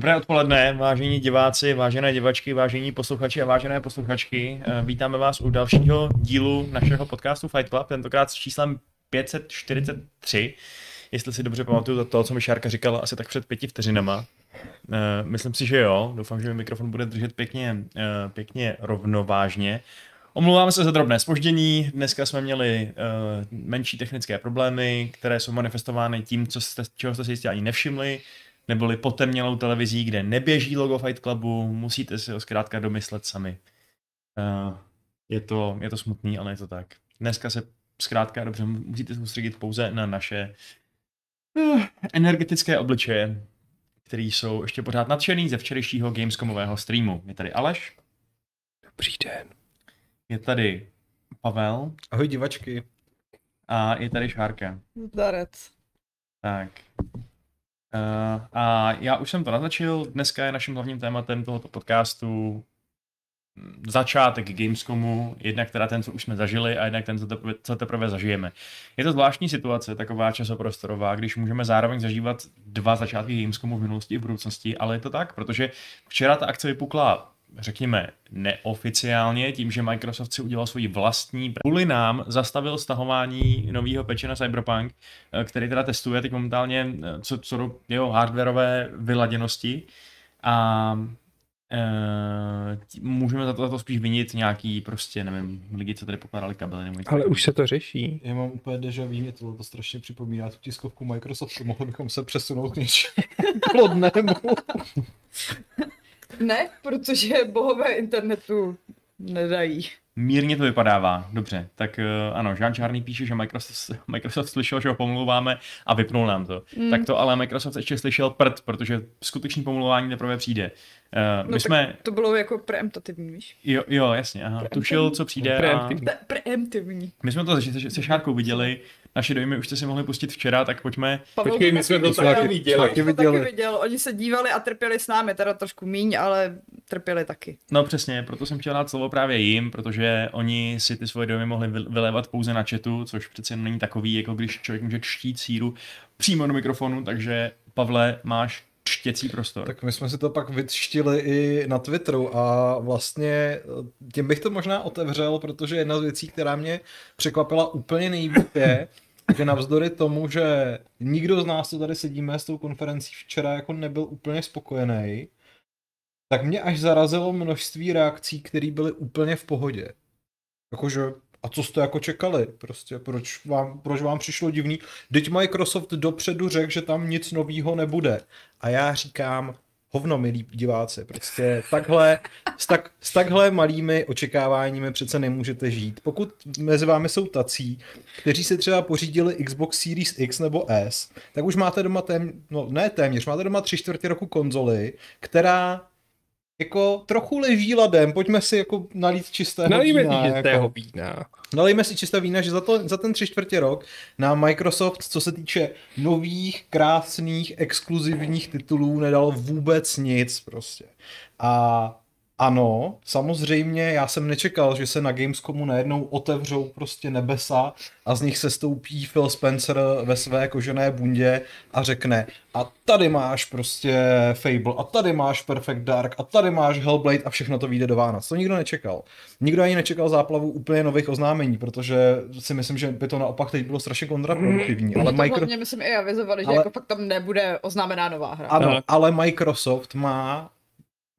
Dobré odpoledne, vážení diváci, vážené divačky, vážení posluchači a vážené posluchačky. Eh, vítáme vás u dalšího dílu našeho podcastu Fight Club, tentokrát s číslem 543. Jestli si dobře pamatuju to, co mi Šárka říkala asi tak před pěti vteřinama. Eh, myslím si, že jo. Doufám, že mi mikrofon bude držet pěkně, eh, pěkně rovnovážně. Omlouváme se za drobné spoždění. Dneska jsme měli uh, menší technické problémy, které jsou manifestovány tím, co jste, čeho jste si jistě ani nevšimli neboli potemnělou televizí, kde neběží logo Fight Clubu, musíte si ho zkrátka domyslet sami. Uh, je, to, je to smutný, ale je to tak. Dneska se zkrátka dobře musíte soustředit pouze na naše uh, energetické obličeje, které jsou ještě pořád nadšený ze včerejšího Gamescomového streamu. Je tady Aleš. Dobrý den. Je tady Pavel. Ahoj divačky. A je tady Šárka. Zdarec. Tak. Uh, a já už jsem to naznačil, dneska je naším hlavním tématem tohoto podcastu začátek Gamescomu, jednak teda ten, co už jsme zažili a jednak ten, co teprve, co teprve zažijeme. Je to zvláštní situace, taková časoprostorová, když můžeme zároveň zažívat dva začátky Gamescomu v minulosti i v budoucnosti, ale je to tak, protože včera ta akce vypukla řekněme, neoficiálně, tím, že Microsoft si udělal svoji vlastní kvůli nám zastavil stahování nového peče na Cyberpunk, eh, který teda testuje teď momentálně eh, co, co do jeho hardwareové vyladěnosti a Uh, můžeme za to, za to spíš vinit nějaký prostě, nevím, lidi, co tady pokládali kabely. Nebo Ale už se to řeší. Já mám úplně deja vu, mě to, to strašně připomíná tu tiskovku Microsoftu, mohli bychom se přesunout k něčemu plodnému. Ne, protože bohové internetu nedají. Mírně to vypadává, dobře. Tak uh, ano, Jean Čárný píše, že Microsoft, Microsoft slyšel, že ho pomluváme a vypnul nám to. Mm. Tak to ale Microsoft ještě slyšel prd, protože skutečný pomluvání teprve přijde. Uh, no my jsme... To bylo jako preemptativní, víš? Jo, jo jasně, aha. Tušil, co přijde. Preemptivní. A... Preemptivní. My jsme to se, se Šárkou viděli, naše dojmy už jste si mohli pustit včera, tak pojďme. Pavel, Počkej, my jsme to taky viděli. Taky viděli. taky viděl. Oni se dívali a trpěli s námi, teda trošku míň, ale trpěli taky. No přesně, proto jsem chtěl dát slovo právě jim, protože oni si ty svoje dojmy mohli vylévat pouze na chatu, což přece není takový, jako když člověk může čtít síru přímo do mikrofonu, takže Pavle, máš čtěcí prostor. Tak my jsme si to pak vyčtili i na Twitteru a vlastně tím bych to možná otevřel, protože jedna z věcí, která mě překvapila úplně nejvíc je, že navzdory tomu, že nikdo z nás, co tady sedíme s tou konferencí včera, jako nebyl úplně spokojený, tak mě až zarazilo množství reakcí, které byly úplně v pohodě. Jakože, a co jste jako čekali? Prostě, proč vám, proč vám přišlo divný? Teď Microsoft dopředu řekl, že tam nic nového nebude. A já říkám, hovno, milí diváci, prostě takhle, s, tak, s takhle malými očekáváními přece nemůžete žít. Pokud mezi vámi jsou tací, kteří si třeba pořídili Xbox Series X nebo S, tak už máte doma tém, no ne téměř, máte doma tři čtvrtě roku konzoli, která jako trochu leží ladem, pojďme si jako nalít čistého Nalijme vína. čistého jako, vína. Nalijme si čisté vína, že za, to, za ten tři čtvrtě rok na Microsoft, co se týče nových, krásných, exkluzivních titulů, nedal vůbec nic prostě. A ano, samozřejmě, já jsem nečekal, že se na Gamescomu najednou otevřou prostě nebesa a z nich se stoupí Phil Spencer ve své kožené bundě a řekne a tady máš prostě Fable a tady máš Perfect Dark a tady máš Hellblade a všechno to vyjde do Vánoc. To nikdo nečekal. Nikdo ani nečekal záplavu úplně nových oznámení, protože si myslím, že by to naopak teď bylo strašně kontraproduktivní. Ale to Micro... myslím i avizovali, že ale... jako fakt tam nebude oznámená nová hra. Ano, ale Microsoft má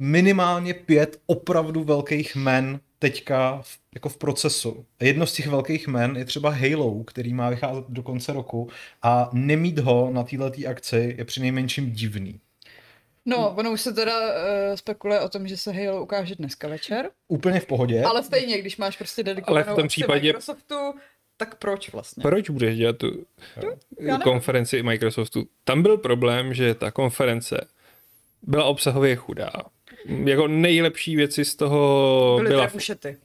minimálně pět opravdu velkých men teďka v, jako v procesu. Jedno z těch velkých men je třeba Halo, který má vycházet do konce roku a nemít ho na této akci je přinejmenším divný. No, ono už se teda uh, spekuluje o tom, že se Halo ukáže dneska večer. Úplně v pohodě. Ale stejně, když máš prostě dedikovanou Ale v tom případě... Microsoftu, tak proč vlastně? Proč budeš dělat tu konferenci Microsoftu? Tam byl problém, že ta konference byla obsahově chudá jako nejlepší věci z toho Byly byla... trebušety.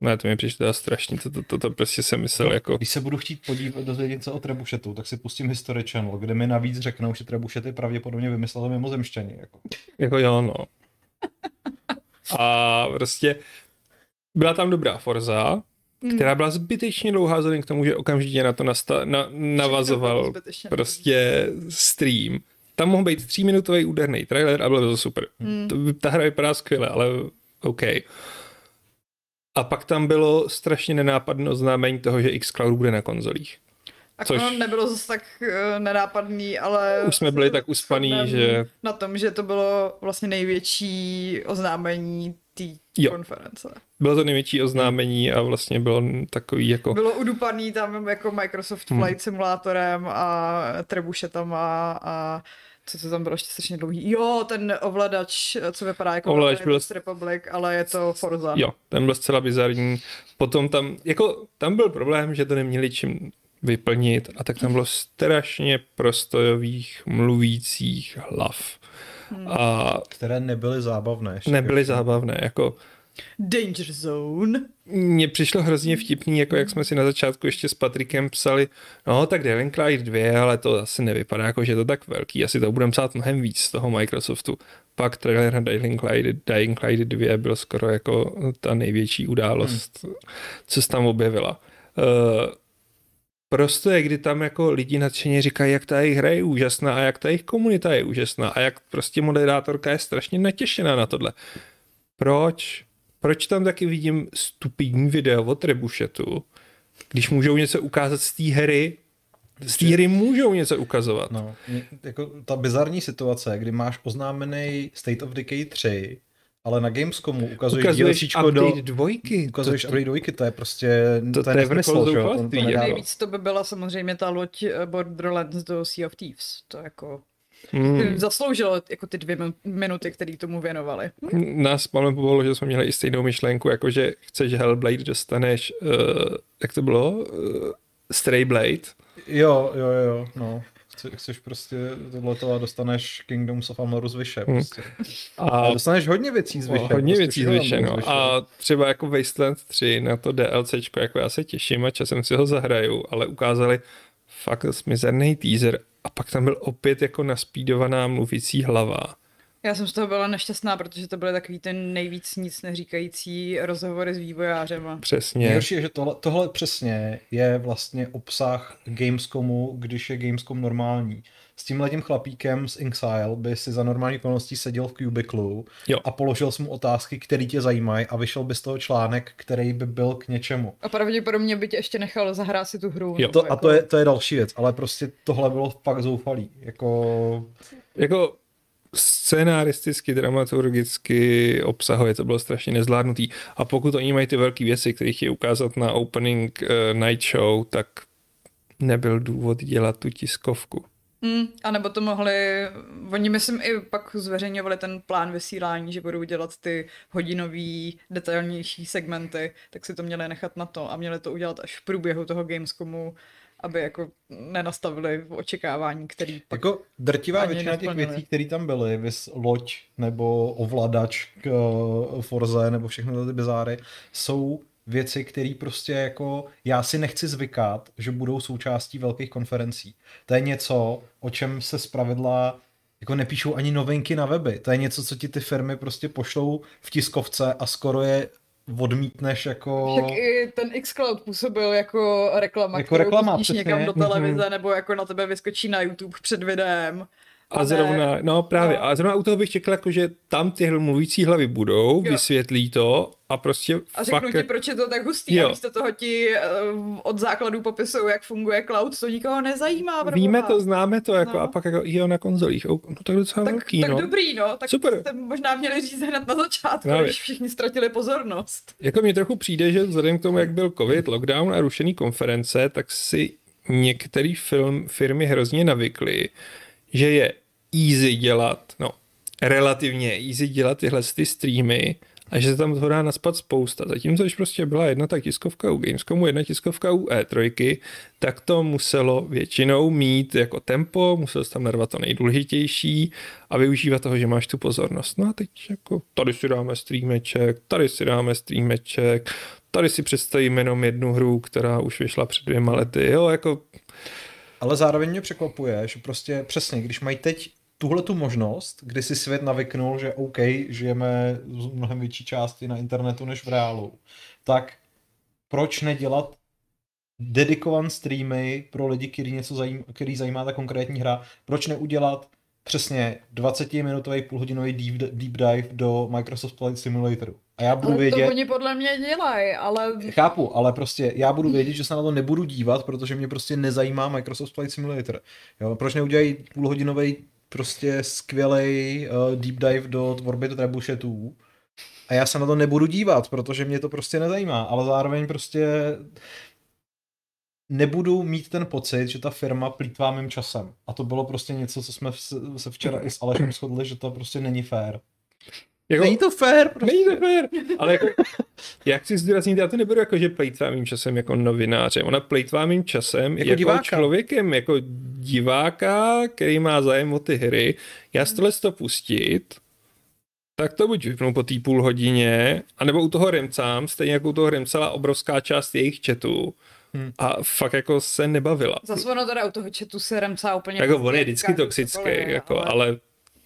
Ne, to mi přišlo teda strašně, to, to, to, to prostě jsem myslel no, jako... Když se budu chtít podívat, dozvědět něco o trebušetu, tak si pustím History Channel, kde mi navíc řeknou, že trebušety pravděpodobně vymysleli mimozemšťani. Jako. jako jo, no. A prostě byla tam dobrá Forza, hmm. která byla zbytečně dlouhá vzhledem k tomu, že okamžitě na to nasta- na, navazoval prostě stream tam mohl být tříminutový úderný trailer a bylo to super. Hmm. Ta hra vypadá skvěle, ale OK. A pak tam bylo strašně nenápadné oznámení toho, že xCloud bude na konzolích. A Což- nebylo zase tak uh, nenápadný, ale... Už jsme byli tak uspaný, že- Na tom, že to bylo vlastně největší oznámení té konference. Bylo to největší oznámení a vlastně bylo takový jako... Bylo udupaný tam jako Microsoft Hmm. Flight simulátorem a trebušetama a co to tam bylo ještě strašně dlouhý. Jo, ten ovladač, co vypadá jako Ovladač byl- Republic, ale je to Forza. Jo, ten byl zcela bizarní. Potom tam, jako, tam byl problém, že to neměli čím vyplnit a tak tam bylo strašně prostojových mluvících hlav. A Které nebyly zábavné. ještě. nebyly zábavné, jako Danger Zone. mně přišlo hrozně vtipný, jako jak jsme si na začátku ještě s Patrikem psali, no tak Dying Light 2, ale to asi nevypadá jako, že je to tak velký, asi to budeme psát mnohem víc z toho Microsoftu. Pak trailer na Dying Light, Dying Light 2 byl skoro jako ta největší událost, hmm. co se tam objevila. Uh, Prostě je, kdy tam jako lidi nadšeně říkají, jak ta jejich hra je úžasná a jak ta jejich komunita je úžasná a jak prostě moderátorka je strašně natěšená na tohle. Proč? Proč tam taky vidím stupidní video o Trebušetu, když můžou něco ukázat z té hry, z té hry můžou něco ukazovat. No, jako ta bizarní situace, kdy máš oznámený State of Decay 3, ale na Gamescomu ukazuješ, Ukazuješ do... dvojky. Ukazuješ to, update dvojky, to je prostě... to- to je nesmysl, vrchol že jo, zoufalství, to jako. nedává. Nejvíc to by byla samozřejmě ta loď Borderlands do Sea of Thieves. To jako hmm. zasloužilo jako ty dvě min- minuty, které tomu věnovali. Nás máme povolilo, že jsme měli i stejnou myšlenku, jako že chceš Hellblade, dostaneš, uh, jak to bylo, uh, Stray Blade. Jo, jo, jo, no. Chce- Chceš prostě tohleto a dostaneš Kingdoms of Amalur z Vyše. Hmm. Prostě. A A dostaneš hodně věcí z Vyše. No, hodně prostě věcí z Vyše. A třeba jako Wasteland 3 na to DLCčko, jako já se těším a časem si ho zahraju, ale ukázali fakt smizerný teaser a pak tam byl opět jako naspídovaná mluvící hlava. Já jsem z toho byla nešťastná, protože to byly takový ten nejvíc nic neříkající rozhovory s vývojářem. Přesně. Nejhorší je, že tohle, tohle přesně je vlastně obsah Gamescomu, když je Gamescom normální. S tímhle tím chlapíkem z Inxile by si za normální okolností seděl v cubiclu Jo. a položil jsi mu otázky, které tě zajímají a vyšel by z toho článek, který by byl k něčemu. A pravděpodobně by tě ještě nechal zahrát si tu hru. Jo. To, a jako- to je, to je další věc, ale prostě tohle bylo fakt zoufalý. Jako... Jako scénaristicky, dramaturgicky, obsahově to bylo strašně nezvládnutý. A pokud oni mají ty velké věci, které chtějí ukázat na opening uh, night show, tak nebyl důvod dělat tu tiskovku. Hmm, a nebo to mohli, oni myslím i pak zveřejňovali ten plán vysílání, že budou dělat ty hodinový, detailnější segmenty, tak si to měli nechat na to a měli to udělat až v průběhu toho Gamescomu, aby jako nenastavili v očekávání, který pak... Jako drtivá většina těch nesplnili. věcí, které tam byly, vys loď nebo ovladač k uh, Forze nebo všechny ty bizáry, jsou věci, které prostě jako já si nechci zvykat, že budou součástí velkých konferencí. To je něco, o čem se zpravidla jako nepíšou ani novinky na weby. To je něco, co ti ty firmy prostě pošlou v tiskovce a skoro je odmítneš jako... Však i ten xCloud působil jako reklama, Jako reklama, někam do televize, nebo jako na tebe vyskočí na YouTube před videem. A ne- zrovna, no právě, no. a zrovna u toho bych čekal, jako, že tam ty mluvící hlavy budou, Jo. vysvětlí to a prostě A řeknu fakt, ti, proč je to tak hustý. Jo. A místo toho ti uh, od základu popisují, jak funguje cloud, to nikoho nezajímá. proboha. víme to, známe to, jako, No. a pak jako jo na konzolích, no tak docela tak, velký, tak no. dobrý, no. Tak Super. jste možná měli říct hned na začátku, Právě. když všichni ztratili pozornost. Jako mně trochu přijde, že vzhledem k tomu, jak byl covid, lockdown a rušený konference, tak si některé film, firmy hrozně navykly, že je easy dělat, no, relativně easy dělat tyhle ty streamy a že se tam toho dá naspat spousta. Zatímco, když prostě byla jedna ta tiskovka u Gamescomu, jedna tiskovka u E3, tak to muselo většinou mít jako tempo, muselo se tam narvat to nejdůležitější a využívat toho, že máš tu pozornost. No a teď jako tady si dáme streameček, tady si dáme streameček, tady si představíme jenom jednu hru, která už vyšla před dvěma lety, jo, jako Ale zároveň mě překvapuje, že prostě přesně, když mají teď tuhle tu možnost, kdy si svět navyknul, že OK, žijeme z mnohem větší části na internetu než v reálu, tak proč nedělat dedikovan streamy pro lidi, který něco zajím, který zajímá ta konkrétní hra, proč neudělat přesně 20-minutový půlhodinový deep, deep dive do Microsoft Flight Simulatoru. A já budu Ale vědět... to oni podle mě dělají, ale Chápu, ale prostě já budu vědět, že se na to nebudu dívat, protože mě prostě nezajímá Microsoft Flight Simulator. Jo, proč neudělají půlhodinový prostě skvělý uh, deep dive do tvorby trebuchetů a já se na to nebudu dívat, protože mě to prostě nezajímá, ale zároveň prostě nebudu mít ten pocit, že ta firma plítvá mým časem. A to bylo prostě něco, co jsme se včera i s Alešem shodli, že to prostě není fér. Jako, Není to fér, prostě. Není to fér, ale jako, já chci zdůraznit, já to neberu jako, že plejtvá mým časem jako novinářem, ona plejtvá mým časem Jako jako, diváka. člověkem, jako diváka, který má zájem o ty hry. Já z tohle to pustit, tak to buď vypnu po té půl hodině, anebo u toho remcám, stejně jako u toho remcala obrovská část jejich chatu. Hmm. A fakt jako se nebavila. zase ono teda u toho chatu se remcá úplně... Jako on je vždycky toxický, cokoliv, jako, ale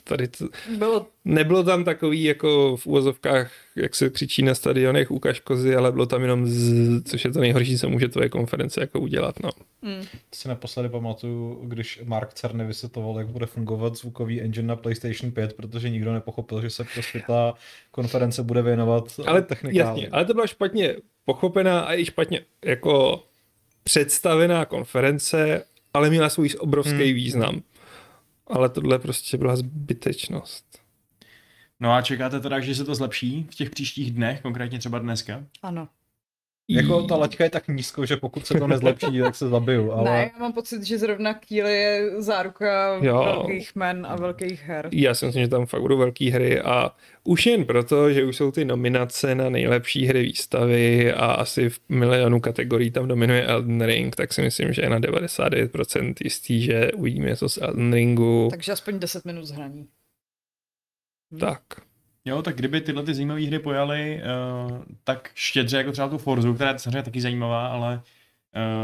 tady to, Bylo nebylo tam takový jako v úvozovkách, jak se křičí na stadionech ukaž kozy, ale bylo tam jenom z, což je to nejhorší, co může tvoje konference jako udělat, no. Mm. si naposledy pamatuju, když Mark Cerny vysvětloval, jak bude fungovat zvukový engine na PlayStation 5, protože nikdo nepochopil, že se prostě ta konference bude věnovat Ale technikálně. jasně, ale to byla špatně pochopená a i špatně jako představená konference, ale měla svůj obrovský Hmm. význam. Ale tohle prostě byla zbytečnost. No a čekáte teda, že se to zlepší v těch příštích dnech, konkrétně třeba dneska? Ano. Jako ta laťka je tak nízko, že pokud se to nezlepší, tak se zabiju, ale... Ne, já mám pocit, že zrovna Kýly je záruka Jo. velkých men a velkých her. Já si myslím, že tam fakt budou velké hry a už jen proto, že už jsou ty nominace na nejlepší hry výstavy a asi v milionu kategorií tam dominuje Elden Ring, tak si myslím, že je na 99% jistý, že uvidíme něco z Elden Ringu. Tak. Takže aspoň 10 minut zhraní. tak. Jo, tak kdyby tyhle ty zajímavé hry pojaly uh, tak štědře jako třeba tu Forzu, která je samozřejmě taky zajímavá, ale,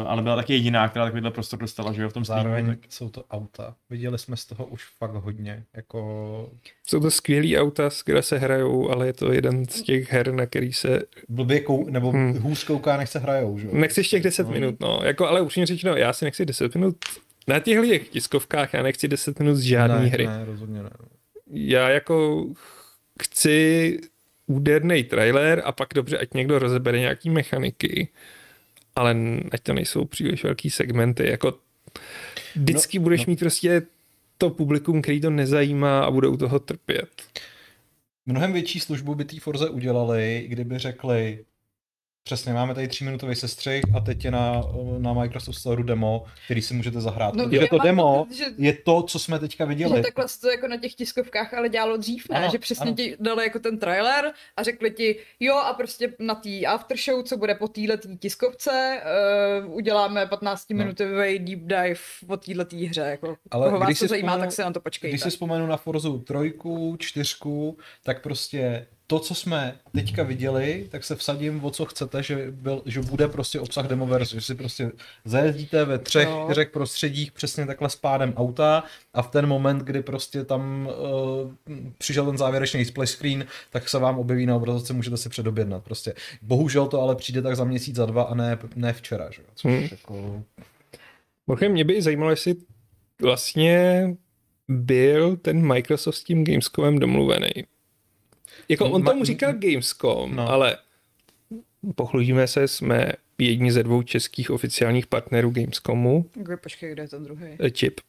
uh, ale byla taky jediná, která takovýhle prostor dostala, že jo, v tom Steamu, Zároveň tak jsou to auta. Viděli jsme z toho už fakt hodně. Jako Jsou to skvělý auta, kde se hrajou, ale je to jeden z těch her, na který se blbě kou, nebo Hmm. hůř kouká, nech se hrajou, že jo? Nechceš těch 10 No. minut, no. Jako, ale upřímně řečeno, já si nechci 10 minut na těchto těch tiskovkách, já nechci 10 minut z žádné ne, hry. Ne, rozhodně ne. Já jako chci úderný trailer a pak dobře, ať někdo rozebere nějaký mechaniky, ale ať to nejsou příliš velký segmenty. Jako vždycky no, budeš no. mít prostě to publikum, který to nezajímá a bude u toho trpět. Mnohem větší službu by té Forze udělali, kdyby řekli, přesně máme tady tříminutový sestřih a teď je na, na Microsoft Store demo, který si můžete zahrát. No, No, Protože to demo pocit, že- je to, co jsme teďka viděli. Že takhle se to jako na těch tiskovkách ale dělalo dřív, ne? Ano, že přesně ano. ti dali jako ten trailer a řekli ti, jo a prostě na té aftershow, co bude po této tiskovce, uh, uděláme 15 minutový deep dive o této hře. Jako, Ale koho vás když to zajímá, vzpomenu- tak se na to počkejte. Když si vzpomenu na Forzu trojku, čtyřku, tak prostě to, co jsme teďka viděli, tak se vsadím o co chcete, že, byl, že bude prostě obsah demoverze, že si prostě zajezdíte ve třech, No. čtyřech prostředích přesně takhle s pádem auta a v ten moment, kdy prostě tam uh, přišel ten závěrečný splash screen, tak se vám objeví na obrazovce, můžete si předobjednat prostě. Bohužel to ale přijde tak za měsíc, za dva a ne, ne včera, že? jo, což Hmm. jako... Mě by zajímalo, jestli vlastně byl ten Microsoft s tím Gamescomem domluvený. Jako on tomu říkal Gamescom, No. ale pochlubíme se, jsme jedni ze dvou českých oficiálních partnerů Gamescomu, Kdo, počkej, kde je ten druhý? eh, čip.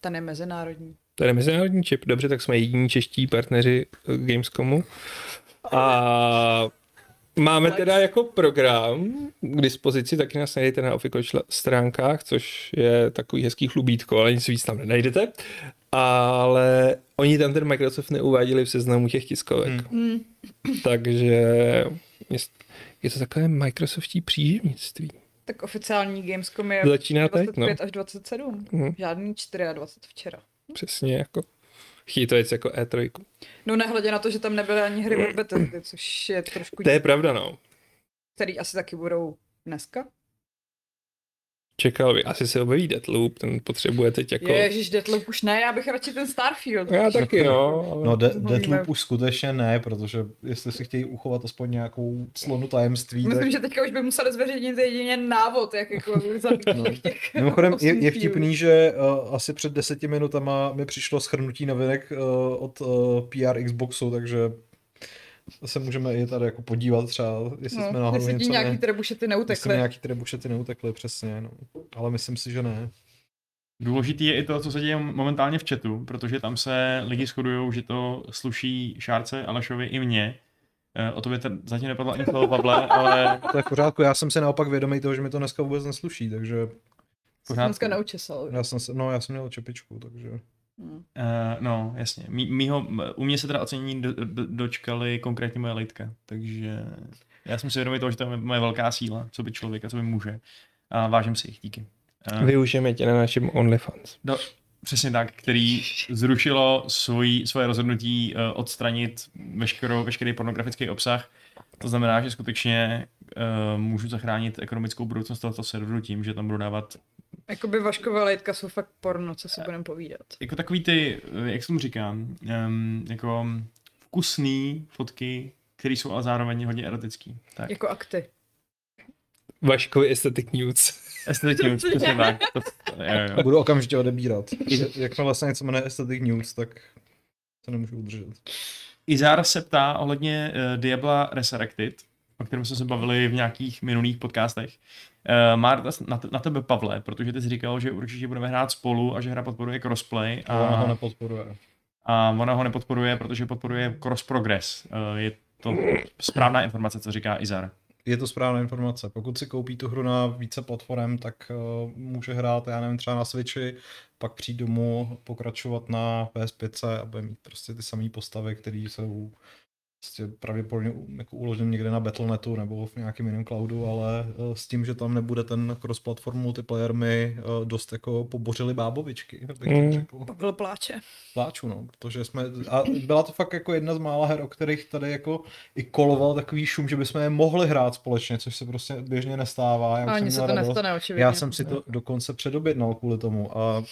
Ten je mezinárodní. To je mezinárodní čip, dobře, tak jsme jediní čeští partneři eh, Gamescomu. A máme teda jako program k dispozici, taky nás najdete na Ofiko stránkách, což je takový hezký chlubítko, ale nic víc tam nenajdete. Ale oni tam ten Microsoft neuváděli v seznamu těch tiskovek. Hmm. Hmm. Takže je, je to takové Microsoftí příživnictví. Tak oficiální Gamescom je Začíná teď, 25 no. až 27. Mhm. Žádný 24 včera. Přesně jako. Chtějí to jít jako E3. No nehledě na to, že tam nebyly ani hry od Bethesdy, což je trošku To je pravda, no. který asi taky budou dneska. Čekal bych, asi se objeví Deathloop, ten potřebuje teď jako... Ježiš, Deathloop už ne, já bych radši ten Starfield. Já taky, no. Ale... No, de-. Deathloop už skutečně ne, protože jestli si chtějí uchovat aspoň nějakou slonu tajemství, tak... Myslím, že teďka už by museli zveřejnit jedině návod, jak jako No. těch Mimochodem je, je vtipný, že uh, asi před deseti minutama mi přišlo schrnutí novinek uh, od uh, PR Xboxu, takže se můžeme i tady jako podívat třeba, jestli jsme No, náhodou jestli ti něco nějaký ne, trebušety jestli neutekly. nějaký trebušety neutekly, přesně, no. Ale myslím si, že ne. Důležitý je i to, co se děje momentálně v chatu, protože tam se lidi shodují, že to sluší Šárce, Alešovi i mně. Eh, O tobě t- zatím nepadlo ani slovo, Pavle, ale To je v pořádku, já jsem si naopak vědomý toho, že mi to dneska vůbec nesluší, takže Jsem pořád- dneska neučesal. já jsem, se, no já jsem měl čepičku, takže... Hmm. Uh, no, jasně. Mí, mýho, u mě se teda ocenění do, do, dočkali konkrétně moje litka, takže já jsem si vědomý toho, že to je moje velká síla, co by člověk a co by může. A vážím si jich díky. Uh, Využijeme tě na našem OnlyFans. do, přesně tak, který zrušilo svůj, svoje rozhodnutí uh, odstranit veškerou, veškerý pornografický obsah. To znamená, že skutečně uh, můžu zachránit ekonomickou budoucnost tohoto serveru tím, že tam budu dávat Jakoby Vaškové lejtka jsou fakt porno, co si budeme povídat. jako takový ty, eh, jak se tomu říkám, um, jako vkusný fotky, které jsou ale zároveň hodně erotický. Tak. Jako akty. Vaškovi Aesthetic Nudes. Aesthetic news, přesně tak. To, jo, jo. Budu okamžitě odebírat. Jakmile se něco jmenuje Aesthetic News, tak se nemůžu udržet. Izar se ptá ohledně uh, Diabla Resurrected, o kterém jsme se bavili v nějakých minulých podcastech. Uh, má dotaz na, na tebe, Pavle, protože ty jsi říkal, že určitě budeme hrát spolu a že hra podporuje crossplay. A ona ho nepodporuje. a ona ho nepodporuje, protože podporuje cross progress. Uh, je to správná informace, co říká Izar. Je to správná informace. Pokud si koupí tu hru na více platform, tak uh, může hrát, já nevím, třeba na Switchi, pak přijít domů, pokračovat na PS5 a bude mít prostě ty samé postavy, které jsou prostě pravděpodobně jako uložen někde na Battle.netu nebo v nějakém jiném cloudu, ale uh, s tím, že tam nebude ten cross-platform multiplayer, mi uh, dost jako pobořili bábovičky, bych Mm. řekl. Pavel pláče. pláču, no, protože jsme, a byla to fakt jako jedna z mála her, o kterých tady jako i koloval takový šum, že bychom je mohli hrát společně, což se prostě běžně nestává. Já Ani jsem se to radost. nestane, očividně. Já jsem si to dokonce předobjednal kvůli tomu a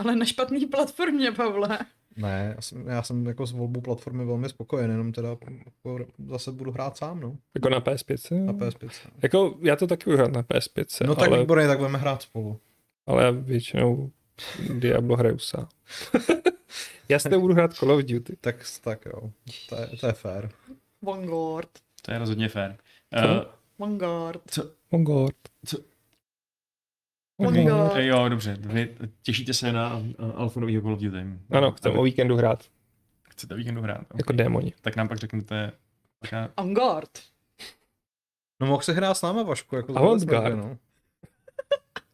Ale na špatný platformě, Pavle. ne, já jsem, já jsem jako s volbou platformy velmi spokojen, jenom teda jako zase budu hrát sám, no, Jako na PS5. na PS5. Jako já to taky budu hrát na PS5, No tak ale, výborně, tak budeme hrát spolu. ale já většinou Diablo hraju sám. já si to budu hrát Call of Duty. Tak, tak jo, to je, to je fér. Vanguard. To je rozhodně fér. Co? Uh, Vanguard. co, god. Co? Oh my God. Eh, Jo, dobře. Vy těšíte se na uh, alfa novýho Call of Duty. Ano, chcem o víkendu hrát, Chcete o víkendu hrát. Okay. jako démoni. Tak nám pak řeknete. Tak já, Vanguard. No mohl se hrát s náma, Vašku, jako Avantgarde. no.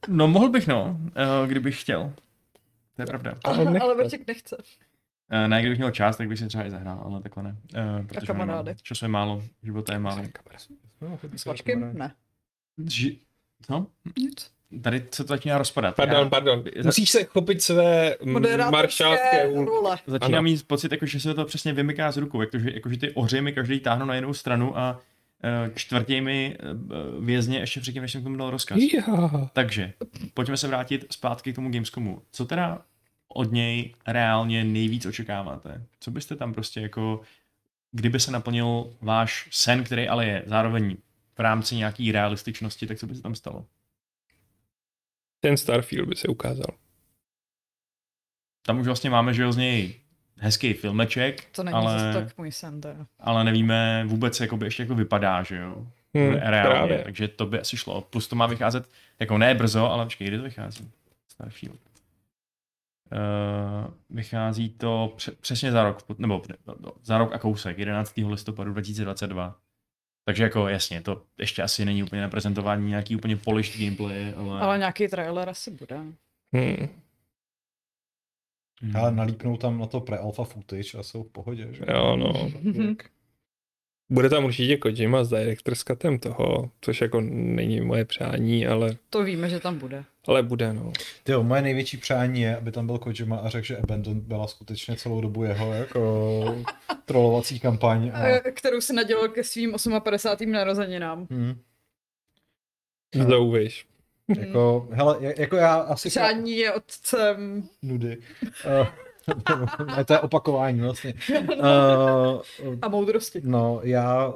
no mohl bych no, uh, kdybych chtěl. To je pravda. Ale Ale, nechce. ale Vrček nechce. Uh, ne, kdybych měl čas, tak bych si třeba i zahrál, ale takhle ne. Uh, protože kamarády. nemám. Času je málo, života je málo. No, S Vaškem? Ne. Ži... Co? Nic. Tady se to začíná rozpadat. Pardon, Já pardon. Za- Musíš se chopit své maršálské role. začínám Ano. mít pocit, jako, že se to přesně vymyká z rukou, jakože, jakože ty ohři mi každý táhnou na jinou stranu a uh, čtvrtěj mi uh, vězně ještě předtím, než jsem k tomu dal rozkaz. Já. Takže, pojďme se vrátit zpátky k tomu Gamescomu. Co teda od něj reálně nejvíc očekáváte? Co byste tam prostě jako, kdyby se naplnil váš sen, který ale je zároveň v rámci nějaký realističnosti, tak co by se tam stalo? Ten Starfield by se ukázal. Tam už vlastně máme, že jo, z něj hezký filmeček, To není ale, tak můj sen, teda. ale nevíme vůbec, jak by ještě jako vypadá, že jo? Hmm, reálně, právě. takže to by asi šlo. Plus to má vycházet, jako ne brzo, ale počkej, kdy to vychází? Starfield. Uh, vychází to pře- přesně za rok, nebo no, no, za rok a kousek, 11. listopadu 2022. Takže jako jasně, to ještě asi není úplně na prezentování nějaký úplně polished gameplay, ale... Ale nějaký trailer asi bude. Hmm. Hmm. Ale nalípnou tam na to pre-alpha footage a jsou v pohodě, že? Jo, no. Bude tam určitě Kojima s Director's Cutem toho, což jako není moje přání, ale, To víme, že tam bude. Ale bude, no. Tyjo, moje největší přání je, aby tam byl Kojima a řekl, že Abandon byla skutečně celou dobu jeho jako trollovací kampaň. A... A... Kterou si nadělal ke svým 58. narozeninám. Hmm. Zouviš. Jako, hele, ja- jako já asi... Přání je otcem. Nudy. Uh, to je opakování vlastně. Uh, A moudrosti. no, já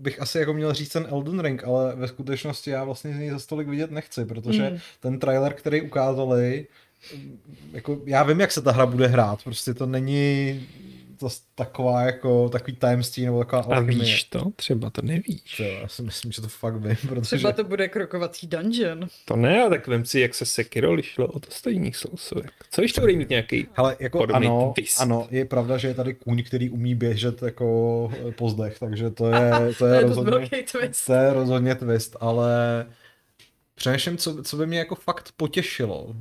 bych asi jako měl říct ten Elden Ring, ale ve skutečnosti já vlastně z něj za stolik vidět nechci, protože Mm. ten trailer, který ukázali, jako já vím, jak se ta hra bude hrát, prostě to není to taková jako takový tajemství nebo taková A alchymie. víš to? Třeba to nevíš. To, já si myslím, že to fakt vím, protože... Třeba to bude krokovací dungeon. To ne, ale tak vem si, jak se Sekiro lišilo od ostatních sousovek. Co to bude mít nějaký Hele, jako ano, twist. ano, je pravda, že je tady kůň, který umí běžet jako po zdech, takže to je, to To je, je dost rozhodně, twist. to je rozhodně twist, ale přemýšlím, co, co by mě jako fakt potěšilo.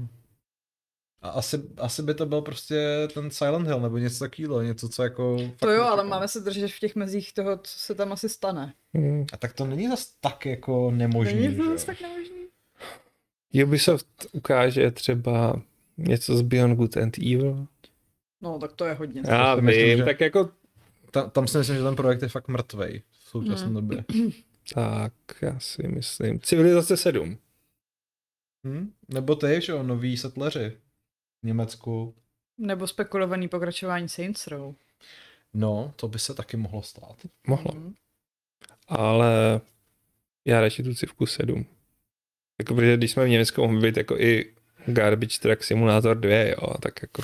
A asi, asi by to byl prostě ten Silent Hill nebo něco takového, něco, co jako... To jo, ale máme se držet v těch mezích toho, co se tam asi stane. Hmm. A tak to není zas tak jako nemožný, Není to jo? zase tak nemožný? Ubisoft ukáže třeba něco z Beyond Good and Evil. No, tak to je hodně. Já si myslím, vím, že- tak jako Ta, tam si myslím, že ten projekt je fakt mrtvej v současné Hmm. době. tak, já si myslím. Civilizace 7. Hm? Nebo ty, že jo, noví setleři v Německu. Nebo spekulovaný pokračování Saints Row. No, to by se taky mohlo stát. Mohlo. Mhm. Ale já radši tu civku 7. Jako, protože když jsme v Německu mohli být jako i Garbage Truck Simulator 2, jo, tak jako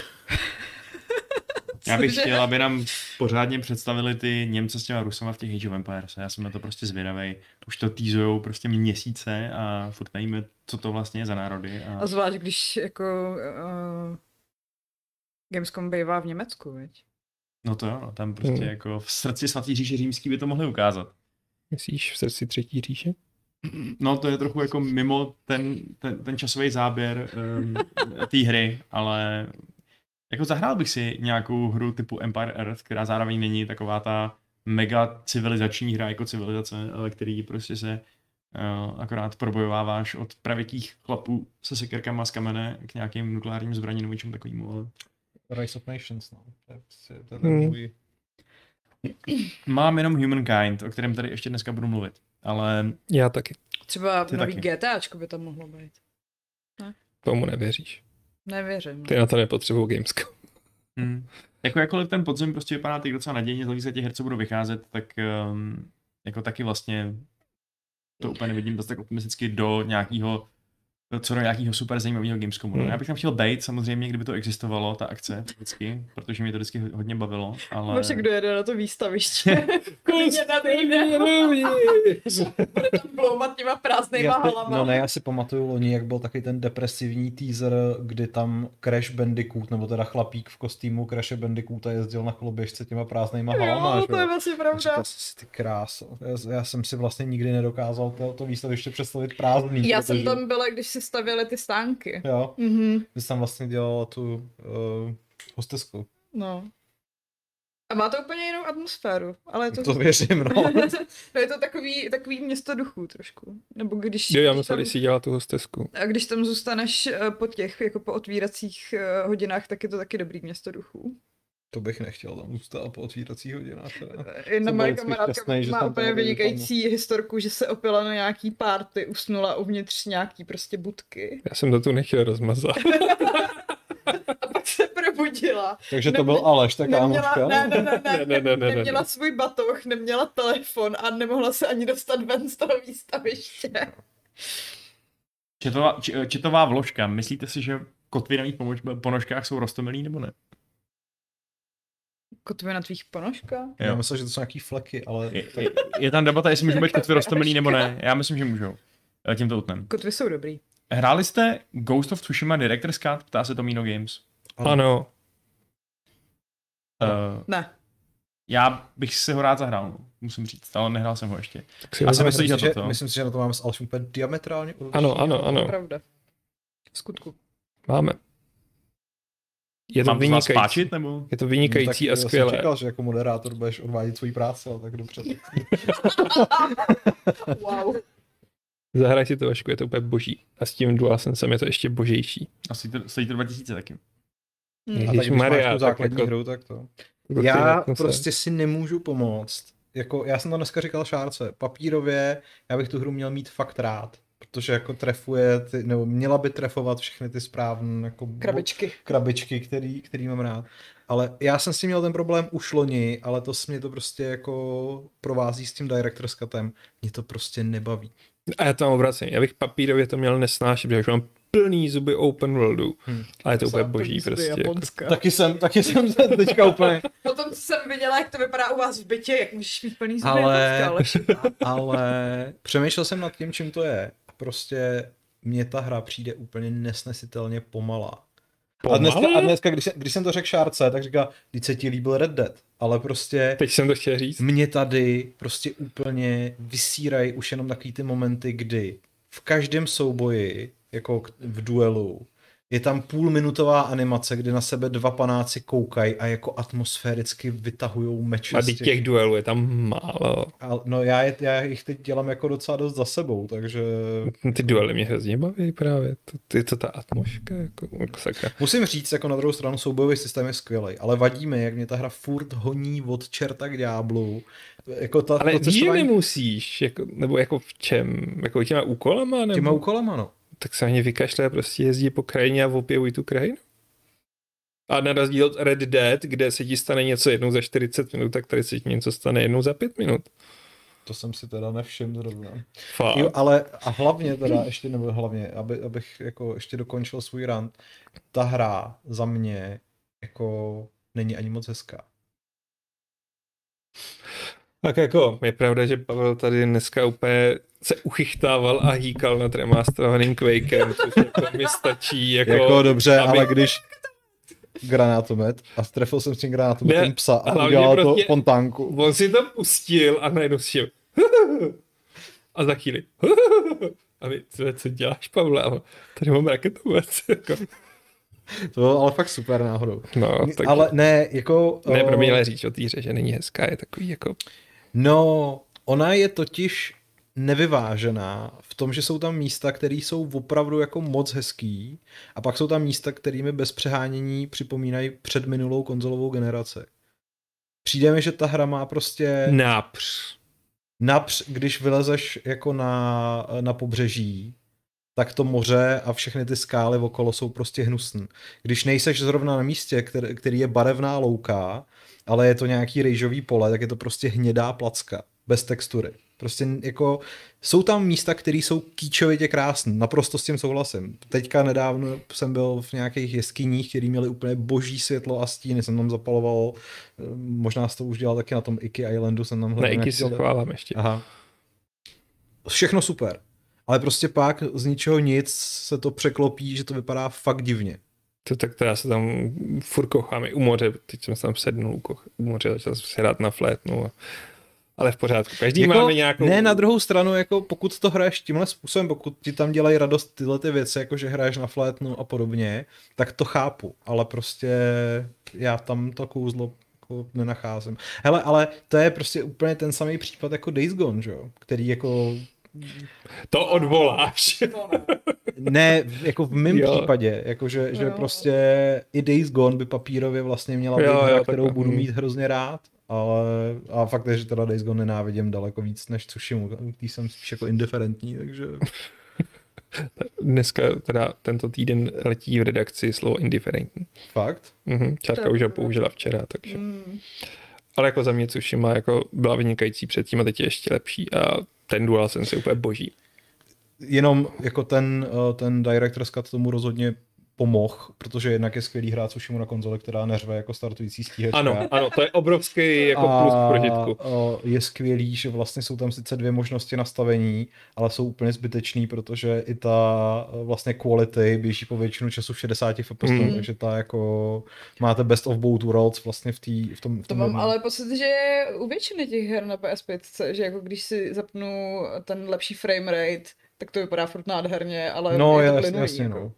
Já bych chtěl, aby nám pořádně představili ty Němce s těma Rusama v těch Age of Empires. Já jsem na to prostě zvědavý. Už to týzujou prostě měsíce a furt nevíme, co to vlastně je za národy. A... A zvlášť, když jako uh, Gamescom bývá v Německu, viď? No to jo, no, tam prostě Hmm. jako v srdci svatý říše římský by to mohli ukázat. myslíš v srdci třetí říše? No to je trochu jako mimo ten, ten, ten časový záběr um, té hry, ale jako zahrál bych si nějakou hru typu Empire Earth, která zároveň není taková ta mega civilizační hra jako civilizace, ale který prostě se uh, akorát probojováváš od pravěkých chlapů se sekerkama z kamene k nějakým nukleárním zbraním nebo něčemu takovému, ale Rise of Nations, no. To je prostě to je Hmm. ten můj... mám jenom Humankind, o kterém tady ještě dneska budu mluvit, ale Já taky. Třeba Ty nový taky. GTAčko by tam mohlo být. Tomu nevěříš. Nevěřím. Ty na to nepotřebují Gamescom. Hmm. Jako jakkoliv ten podzim prostě vypadá teď docela nadějně z hlediska těch her, co budou vycházet, tak um, jako taky vlastně to úplně nevidím dost tak optimisticky do nějakého co do nějakého super zajímavého Gamescomu. No. Hmm. Já bych tam chtěl být, samozřejmě, kdyby to existovalo, ta akce vždycky, protože mě to vždycky hodně bavilo, ale... Vaše, kdo jede na to výstaviště? Klidně na. Bude tam bloumat těma prázdnýma Já halama. no ne, já si pamatuju loni, jak byl taky ten depresivní teaser, kdy tam Crash Bandicoot, nebo teda chlapík v kostýmu Crash Bandicoota jezdil na koloběžce těma prázdnýma halama, Jo, to je vlastně pravda. říkal ty kráso. Já, já, jsem si vlastně nikdy nedokázal to, to výstaviště představit prázdný. Já protože, jsem tam byla, když si stavěli ty stánky. Jo, Mhm, ty jsi tam vlastně dělala tu uh, hostesku. no. A má to úplně jinou atmosféru, ale je to... To věřím, no. no je to takový, takový město duchů trošku. Nebo když... Jo, já když myslel, tam- si dělal tu hostesku. A když tam zůstaneš eh, po těch, jako po otvíracích eh, hodinách, tak je to taky dobrý město duchů. To bych nechtěl tam zůstat po otvíracích hodinách. Jedna moje kamarádka má tam úplně vynikající historku, že se opila na nějaký párty, usnula uvnitř nějaký prostě budky Já jsem to tu nechtěl rozmazat. a pak se probudila. Takže to byl Aleš, tak Neměla, kámoška. ne, ne, ne, ne, Ne, ne, ne, ne, ne. neměla svůj batoh, neměla telefon a nemohla se ani dostat ven z toho výstaviště. Četová, č, četová vložka, myslíte si, že kotvy na mých ponožkách jsou rostomilý nebo ne? Kotvy na tvých ponožkách? Já myslím, že to jsou nějaký fleky, ale Je, je, je tam debata, jestli můžou být kotvy rostomilý nebo ne. Já myslím, že můžou. Eh, Tím to utnem. Kotvy jsou dobrý. Hráli jste Ghost of Tsushima Director's Cut? Ptá se Tomino Games. Ano, Uh, Ne. já bych si ho rád zahrál, no, musím říct, ale nehrál jsem ho ještě. tak si myslím, si, to, že, to. myslím si, že na to máme s úplně diametrálně odlišný. Ano, ano, To je ano, pravda. V skutku. máme. Je to Mám vynikající. nebo? Je to No, vynikající tak a já jsem skvělé. čekal, že jako moderátor budeš odvádět svoji práci, ale tak dobře. Wow. Zahraj si to, Vašku, je to úplně boží. A s tím DualSensem je to ještě božejší. Asi to, stojí to 2000 taky. Hmm. A tak Když když máš Maria, tu tak základní jako- hru, tak to. Prostě Já se. prostě si nemůžu pomoct. Jako, já jsem to dneska říkal Šárce, papírově, já bych tu hru měl mít fakt rád. Protože jako trefuje, ty, nebo měla by trefovat všechny ty správné jako bo- Krabičky. krabičky, který, který mám rád. Ale já jsem s tím měl ten problém už loni, ale to mě to prostě jako provází s tím Director's Cutem. Mě to prostě nebaví. A já to mám obracím. Já bych papírově to měl nesnášet, protože mám plný zuby open worldu. Hmm. Ale je to úplně boží zuby prostě. Jako. Japonska. Taky jsem, taky jsem se teďka úplně, Potom, co jsem viděla, jak to vypadá u vás v bytě, jak můžeš mít plný zuby Ale- Japonska, ale ale přemýšlel jsem nad tím, čím to je. Prostě mně ta hra přijde úplně nesnesitelně pomalá. A dneska, a dneska když, jsem, když jsem to řekl Šárce, tak říká, když se ti líbil Red Dead, ale prostě Teď jsem to chtěl říct. mě tady prostě úplně vysírají už jenom takový ty momenty, kdy v každém souboji, jako v duelu, je tam půlminutová animace, kdy na sebe dva panáci koukají a jako atmosféricky vytahujou meče. A teď těch duelů je tam málo. A, no já, je, já jich teď dělám jako docela dost za sebou, takže Ty duely mě hrozně baví právě. To, je to ta atmosféra, jako, jako sakra. musím říct, jako na druhou stranu soubojový systém je skvělý, ale vadí mi, jak mě ta hra furt honí od čerta k ďáblu. Jako ta, Ale to víš, cestování nemusíš, jako, nebo jako v čem? Jako těma úkolama? Nebo? těma úkolama, no. Tak se ani vykašle a prostě jezdí po krajině a objevují tu krajinu. A na rozdíl od Red Dead, kde se ti stane něco jednou za 40 minut, tak tady se ti něco stane jednou za 5 minut. To jsem si teda nevšiml zrovna. Fakt. Jo, ale a hlavně teda, ještě nebo hlavně, aby, abych jako ještě dokončil svůj rant, ta hra za mě jako není ani moc hezká. Tak jako, je pravda, že Pavel tady dneska úplně se uchychtával a hýkal nad remasterovaným Quakem, což jako mi stačí, jako... Jako, dobře, aby- ale když granátomet a strefil jsem s tím granátometem psa a udělal prostě- to fontánku. On si to pustil a najednou si a za chvíli a vy, co, co děláš, Pavle? A tady mám raketovec. Jako. To bylo ale fakt super náhodou. No, tak... Ale ne, jako... Ne, o, pro mě ale říct o té hře, že není hezká, je takový jako... No, ona je totiž nevyvážená v tom, že jsou tam místa, které jsou opravdu jako moc hezký a pak jsou tam místa, které mi bez přehánění připomínají před minulou konzolovou generaci. Přijde mi, že ta hra má prostě Např. např, když vylezeš jako na, na pobřeží, tak to moře a všechny ty skály okolo jsou prostě hnusný. Když nejseš zrovna na místě, který, který je barevná louka, ale je to nějaký rejžový pole, tak je to prostě hnědá placka, bez textury. Prostě jako, jsou tam místa, které jsou kýčovitě krásné, naprosto s tím souhlasím. Teďka nedávno jsem byl v nějakých jeskyních, které měly úplně boží světlo a stíny, jsem tam zapaloval, eh, možná jsi to už dělal taky na tom Iki Islandu, jsem tam Ne, hledal Iky nějaký si chválám ještě. Aha. Všechno super. Ale prostě pak z ničeho nic se to překlopí, že to vypadá fakt divně. To, tak to já se tam furt kochám i u moře, teď jsem se tam sednul u, koch, u moře, začal jsem si hrát na flétnu. A, ale v pořádku, každý jako, máme nějakou... Ne, na druhou stranu, jako pokud to hraješ tímhle způsobem, pokud ti tam dělají radost tyhle ty věci, jako že hraješ na flétnu a podobně, tak to chápu, ale prostě já tam to kouzlo jako nenacházím. Hele, ale to je prostě úplně ten samý případ jako Days Gone, že jo? Který jako To odvoláš. Ne, jako v mém Jo. případě, jako že, že Jo. prostě i Days Gone by papírově vlastně měla být hra, kterou budu Mm. mít hrozně rád, ale a fakt je, že teda Days Gone nenávidím daleko víc než Tsushimu, tý jsem spíš jako indiferentní, takže Dneska, teda tento týden letí v redakci slovo indiferentní. fakt. Mhm, Čárka už ho použila včera, takže. Mm. Ale jako za mě Tsushima jako byla vynikající předtím a teď je ještě lepší a ten DualSense je úplně boží. Jenom jako ten, eh, ten Director's Cut tomu rozhodně pomohl, protože jednak je skvělý hrát Tsushimu na konzoli, která neřve jako startující stíhačka. Ano, ano, to je obrovský jako plus k prožitku. o, je skvělý, že vlastně jsou tam sice dvě možnosti nastavení, ale jsou úplně zbytečný, protože i ta eh, vlastně quality běží po většinu času v 60 fps, Mm. takže ta jako máte best of both worlds vlastně v, tý, v tom v To tom mám jednom. ale pocit, že je u většiny těch her na PS5, že jako když si zapnu ten lepší frame rate, tak to vypadá furt nádherně, ale No, je to jasně, jasně, jako. no.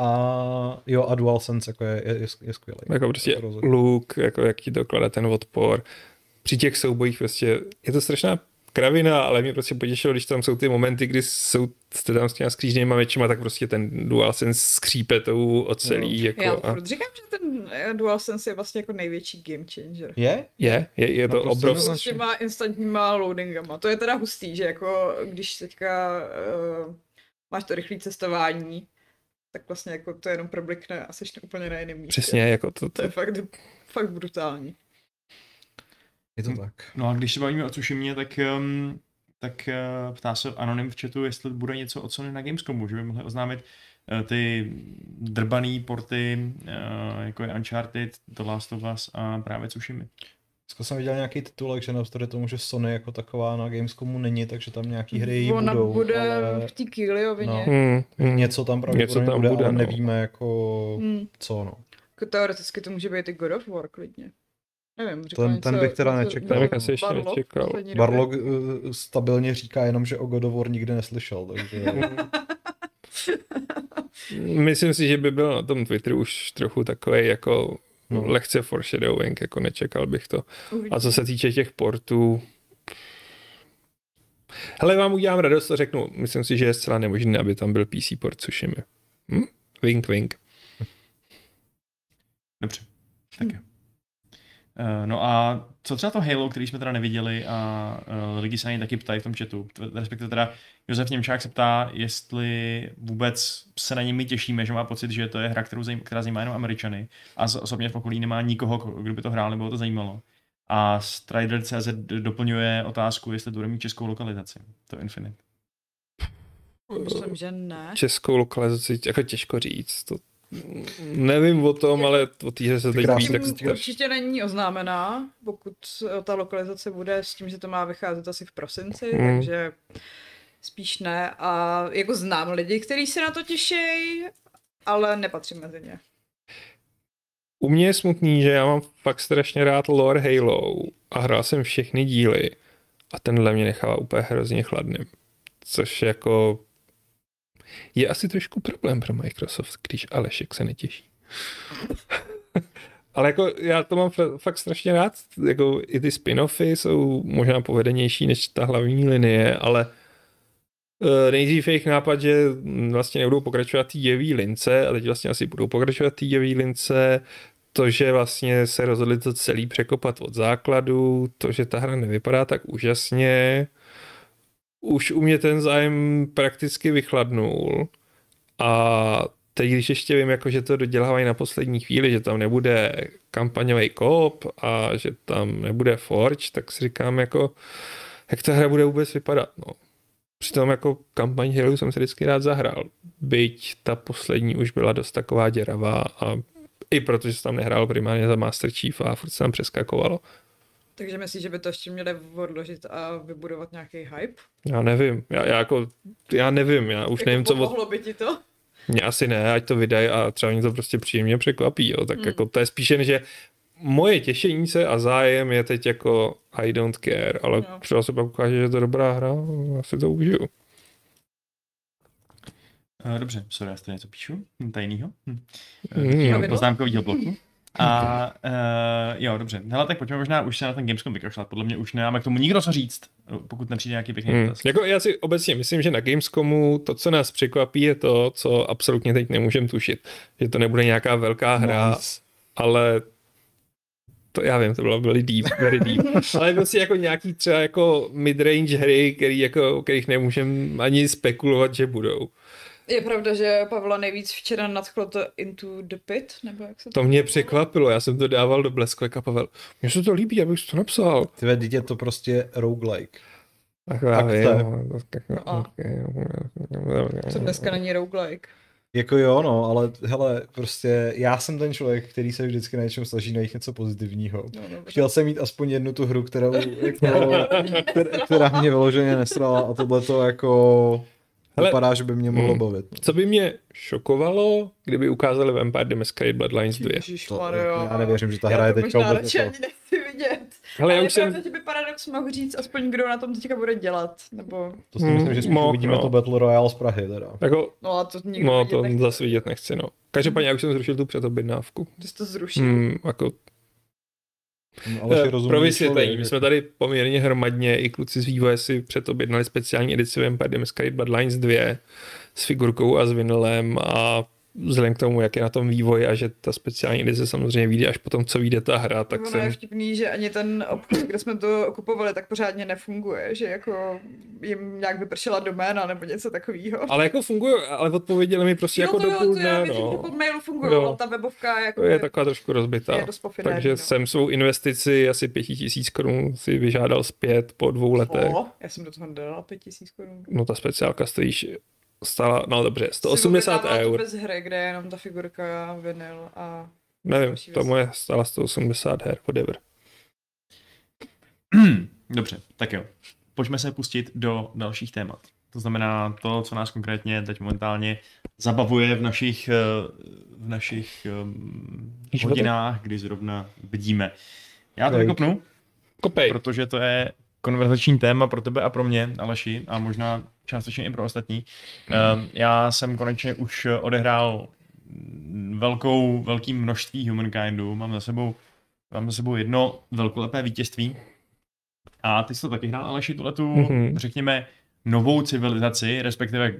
A jo, a DualSense jako je, je, je, skvělý. Jako prostě rozhodně. look, jako jak ti dokládá ten odpor. Při těch soubojích prostě je to strašná kravina, ale mě prostě potěšilo, když tam jsou ty momenty, kdy jsou, jste tam s těma skříženýma mečima, tak prostě ten DualSense skřípe tou ocelí. Jako, Já a, říkám, že ten eh, DualSense je vlastně jako největší game changer. Je? Je, je, je to No, prostě obrovské. S těma instantníma loadingama. To je teda hustý, že jako když teďka uh, máš to rychlé cestování, tak vlastně jako to jenom problikne a seš úplně na jiném místě. Přesně, jako to, To to je fakt, fakt brutální. Je to Hm. tak. No a když se bavíme o Tsushimě, tak, um, tak uh, ptá se Anonym v chatu, jestli bude něco od Sony na Gamescomu, že by mohli oznámit uh, ty drbaný porty, uh, jako je Uncharted, The Last of Us a právě Tsushimy. Dneska jsem viděl nějaký titulek, že navzdory tomu, že Sony jako taková na Gamescomu není, takže tam nějaký hry Ona budou, bude ale v té Kyliovině. No. Hmm, hmm. něco tam pravděpodobně tam bude, bude, ale no. nevíme jako Hmm. co no. Jako teoreticky to může být i God of War klidně. Nevím, Ten- něco, ten bych teda něco- nečekal. Ten bych asi ještě Barlog nečekal. Barlog uh, stabilně říká jenom, že o God of War nikdy neslyšel, takže Myslím si, že by byl na tom Twitteru už trochu takový jako No. lehce foreshadowing, jako nečekal bych to. Uvidíme. A co se týče těch portů, hele, vám udělám radost a řeknu, myslím si, že je zcela nemožné, aby tam byl PC port Tsushima. Hm? Wink, wink. Dobře, tak jo. Uh, no a co třeba to Halo, který jsme teda neviděli a uh, lidi se na něj taky ptají v tom chatu, respektive teda Josef Němčák se ptá, jestli vůbec se na něj my těšíme, že má pocit, že to je hra, kterou zajím, která zajímá jenom Američany a z- osobně v okolí nemá nikoho, ko- kdo by to hrál nebo to zajímalo. A Strider.cz doplňuje otázku, jestli to bude mít českou lokalizaci, to Infinite. Myslím, že ne. Českou lokalizaci, jako těžko říct. To, nevím o tom, ale o té hře se teď ví, tak Myslím, určitě není oznámená, pokud eh, ta lokalizace bude s tím, že to má vycházet asi v prosinci, Hmm. takže spíš ne. A jako znám lidi, kteří se na to těší, ale nepatřím mezi ně. U mě je smutný, že já mám fakt strašně rád lore Halo a hrál jsem všechny díly a tenhle mě nechává úplně hrozně chladným. Což jako je asi trošku problém pro Microsoft, když Alešek se netěší. Ale jako já to mám fa- fakt strašně rád, jako i ty spin-offy jsou možná povedenější než ta hlavní linie, ale Uh, nejdřív jejich nápad, že vlastně nebudou pokračovat té děvý lince, a teď vlastně asi budou pokračovat té děvý lince, to, že vlastně se rozhodli to celý překopat od základu, to, že ta hra nevypadá tak úžasně, už u mě ten zájem prakticky vychladnul a teď, když ještě vím, jako, že to dodělávají na poslední chvíli, že tam nebude kampaňový kop a že tam nebude Forge, tak si říkám, jako, jak ta hra bude vůbec vypadat. No. Přitom jako kampaň Halo jsem si vždycky rád zahrál. Byť ta poslední už byla dost taková děravá a i protože jsem tam nehrál primárně za Master Chief a furt se tam přeskakovalo. Takže myslíš, že by to ještě měli odložit a vybudovat nějaký hype? Já nevím, já, já jako, já nevím, já už jako nevím, co od, pomohlo by ti to? Mně asi ne, ať to vydají a třeba mě to prostě příjemně překvapí, jo. tak Hmm. jako to je spíše, že moje těšení se a zájem je teď jako I don't care, ale No. třeba se pak ukáže, že je to dobrá hra, já si to užiju. Dobře, sorry, já si to něco píšu, tajnýho. Hm. Mm. Uh, Pravidlo? poznámkovýho bloku. A uh, jo, dobře. Hele, tak pojďme možná už se na ten Gamescom vykašlat. Podle mě už nemáme k tomu nikdo co říct, pokud nepřijde nějaký pěkný Hmm. dotaz. Jako já si obecně myslím, že na Gamescomu to, co nás překvapí, je to, co absolutně teď nemůžeme tušit. Že to nebude nějaká velká hra, Nice. ale to já vím, to bylo very deep, very deep. ale prostě jako nějaký třeba jako midrange hry, který jako, o kterých nemůžeme ani spekulovat, že budou. Je pravda, že Pavla nejvíc včera nadchlo to Into the Pit, nebo jak se To mě překvapilo, já jsem to dával do blesku a Pavel, mně se to líbí, abych to napsal. Ty ve, dítě to prostě roguelike. Tak já vím. to je. no, tak- No a? okay. Co dneska není roguelike. Jako jo, no, ale hele, prostě já jsem ten člověk, který se vždycky na něčem snaží najít něco pozitivního. No, dobře. Chtěl jsem mít aspoň jednu tu hru, kterou, jako, která, která mě vyloženě nesrala a tohle to jako Hele, vypadá, že by mě mohlo mm. bavit. Co by mě šokovalo, kdyby ukázali Vampire the Masquerade Bloodlines 2. To, Ježišmarja. já nevěřím, že ta Já hra je to teďka možná vůbec radši jako... ani nechci vidět. Hele, já Ale už jsem, že by paradox mohl říct aspoň, kdo na tom teďka bude dělat. Nebo, To si myslím, že spíš Mo- uvidíme no. to Battle Royale z Prahy teda. jako, no a to nikdo no vidět to nechce. zase vidět nechci, no. Každopádně já už jsem zrušil tu předobjednávku. Ty jsi to zrušil. Hmm, jako, No, Ale eh, pro vysvětlení, my jsme tady poměrně hromadně, i kluci z vývoje si předobjednali speciální edici Vampire the Masquerade Bloodlines 2 s figurkou a s vinylem a vzhledem k tomu, jak je na tom vývoj a že ta speciální edice samozřejmě vyjde až potom, co vyjde ta hra, tak ono jsem... je vtipný, že ani ten obchod, kde jsme to kupovali, tak pořádně nefunguje, že jako jim nějak vypršela doména nebo něco takového. Ale jako funguje, ale odpověděli mi prostě jako to do jo, půl dne, no. pod mailu funguje, Jo. ale ta webovka jako To je taková trošku rozbitá. je dost Takže no. jsem svou investici asi pěti tisíc korun si vyžádal zpět po dvou letech. O, já jsem do toho dala 5000 korun. No ta speciálka stojí stála, no dobře, Jsi 180 objednávala tu eur. bez hry, kde je jenom ta figurka, vinyl a... Nevím, věci. moje stála 180 her, whatever. Dobře, tak jo. Pojďme se pustit do dalších témat. To znamená to, co nás konkrétně teď momentálně zabavuje v našich, eh, v našich um, Životech. hodinách, kdy zrovna vidíme. Já to vykopnu, Kopej. protože to je konverzační téma pro tebe a pro mě, Aleši, a možná částečně i pro ostatní. Um, já jsem konečně už odehrál velkou, velký množství Humankindů, mám za sebou, mám za sebou jedno velkolepé vítězství. A ty jsi to taky hrál, Aleši, tuhletu, Mhm. mm-hmm. řekněme, novou civilizaci, respektive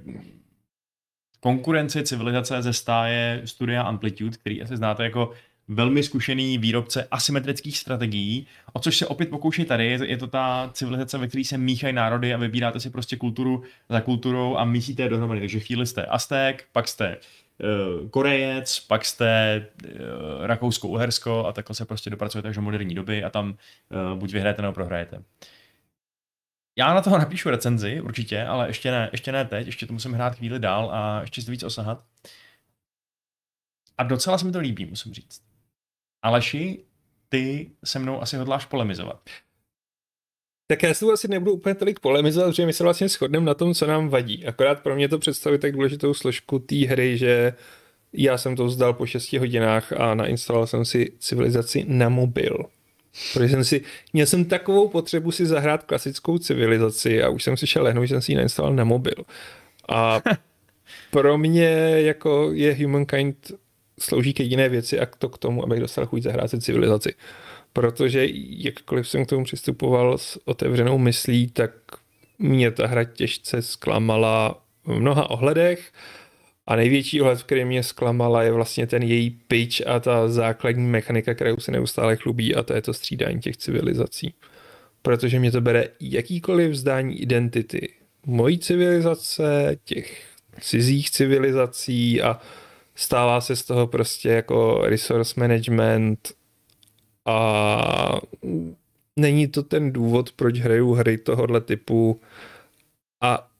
konkurenci civilizace ze stáje studia Amplitude, který asi znáte jako velmi zkušený výrobce asymetrických strategií, o což se opět pokouší tady. Je to, ta civilizace, ve které se míchají národy a vybíráte si prostě kulturu za kulturou a mísíte je dohromady. Takže chvíli jste Azték, pak jste uh, Korejec, pak jste uh, Rakousko-Uhersko a takhle se prostě dopracujete až do moderní doby a tam uh, buď vyhrajete nebo prohrajete. Já na toho napíšu recenzi, určitě, ale ještě ne, ještě ne teď, ještě to musím hrát chvíli dál a ještě to víc osahat. A docela se mi to líbí, musím říct. Aleši, ty se mnou asi hodláš polemizovat. Tak já s tou asi nebudu úplně tolik polemizovat, protože my se vlastně shodneme na tom, co nám vadí. Akorát pro mě to představuje tak důležitou složku té hry, že já jsem to vzdal po 6 hodinách a nainstaloval jsem si civilizaci na mobil. Protože jsem si, měl jsem takovou potřebu si zahrát klasickou civilizaci a už jsem si šel lehnout, že jsem si ji nainstaloval na mobil. A pro mě jako je Humankind slouží k jediné věci a to k tomu, abych dostal chuť zahrát si civilizaci. Protože jakkoliv jsem k tomu přistupoval s otevřenou myslí, tak mě ta hra těžce zklamala v mnoha ohledech. A největší ohled, který mě zklamala, je vlastně ten její pitch a ta základní mechanika, kterou se neustále chlubí, a to je to střídání těch civilizací. Protože mě to bere jakýkoliv vzdání identity mojí civilizace, těch cizích civilizací a stává se z toho prostě jako resource management a není to ten důvod, proč hraju hry tohohle typu a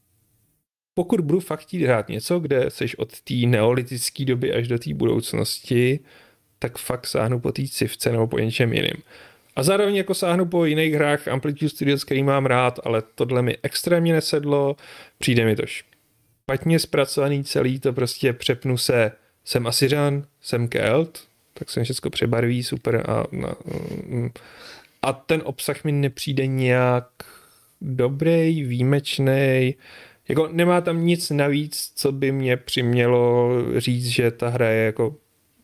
pokud budu fakt chtít hrát něco, kde seš od té neolitické doby až do té budoucnosti, tak fakt sáhnu po té civce nebo po něčem jiným. A zároveň jako sáhnu po jiných hrách Amplitude Studios, který mám rád, ale tohle mi extrémně nesedlo, přijde mi to špatně zpracovaný celý, to prostě přepnu se, jsem Asiřan, jsem Kelt, tak se všechno přebarví, super a, a, a ten obsah mi nepřijde nějak dobrý, výjimečný. Jako nemá tam nic navíc, co by mě přimělo říct, že ta hra je jako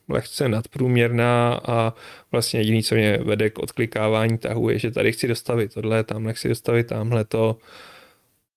lehce nadprůměrná a vlastně jediný, co mě vede k odklikávání tahu, je, že tady chci dostavit tohle, tamhle chci dostavit tamhle to,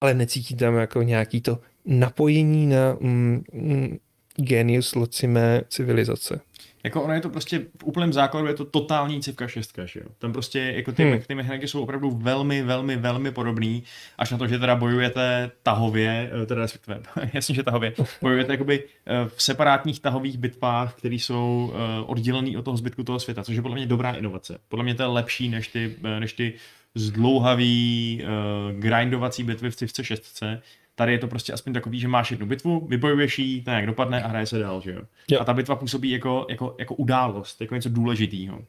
ale necítí tam jako nějaký to napojení na mm, mm, genius loci mé civilizace. Jako ono je to prostě v úplném základu je to totální civka šestka, že jo. Tam prostě jako ty, hmm. Ty mechaniky jsou opravdu velmi, velmi, velmi podobný, až na to, že teda bojujete tahově, eh, teda respektive, jasně, že tahově, bojujete jakoby eh, v separátních tahových bitvách, které jsou eh, oddělený od toho zbytku toho světa, což je podle mě dobrá inovace. Podle mě to je lepší než ty, než ty zdlouhavý uh, grindovací bitvy v civce šestce. Tady je to prostě aspoň takový, že máš jednu bitvu, vybojuješ ji, ta nějak dopadne a hraje se dál, že jo. Jo. A ta bitva působí jako, jako, jako událost, jako něco důležitého.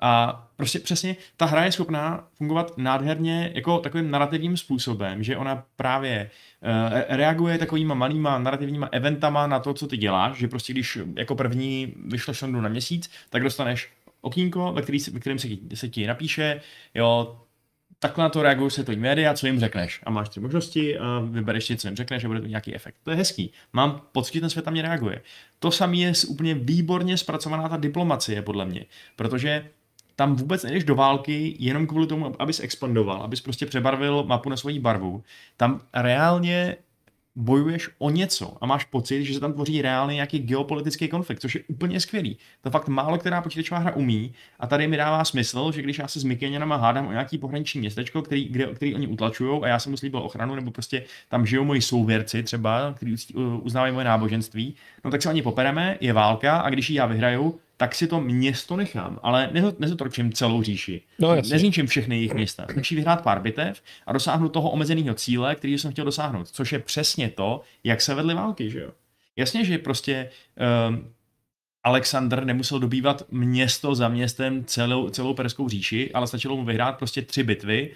A prostě přesně ta hra je schopná fungovat nádherně jako takovým narrativním způsobem, že ona právě uh, reaguje takovýma malýma narrativníma eventama na to, co ty děláš, že prostě když jako první vyšleš sondu na měsíc, tak dostaneš okýnko, ve, který, ve kterém se, ti- se ti napíše, jo, takhle na to reagují tvojí média, co jim řekneš. A máš tři možnosti a vybereš si, co jim řekneš a bude to nějaký efekt. To je hezký. Mám pocit, že ten svět na mě reaguje. To samé je úplně výborně zpracovaná ta diplomacie, podle mě. Protože tam vůbec nejdeš do války jenom kvůli tomu, abys expandoval, abys prostě přebarvil mapu na svoji barvu. Tam reálně bojuješ o něco a máš pocit, že se tam tvoří reálný nějaký geopolitický konflikt, což je úplně skvělý. To fakt málo která počítačová hra umí a tady mi dává smysl, že když já se s Mikéněnama hádám o nějaký pohraniční městečko, který, kde, který oni utlačují a já jsem mu slíbil ochranu, nebo prostě tam žijou moji souvěrci třeba, kteří uznávají moje náboženství, no tak se oni popereme, je válka a když ji já vyhraju, tak si to město nechám, ale nezotročím celou říši. No, Nezničím všechny jejich města. Stačí vyhrát pár bitev a dosáhnout toho omezeného cíle, který jsem chtěl dosáhnout, což je přesně to, jak se vedly války, že jo. Jasně, že prostě um, Alexander nemusel dobývat město za městem celou, celou Perskou říši, ale stačilo mu vyhrát prostě tři bitvy.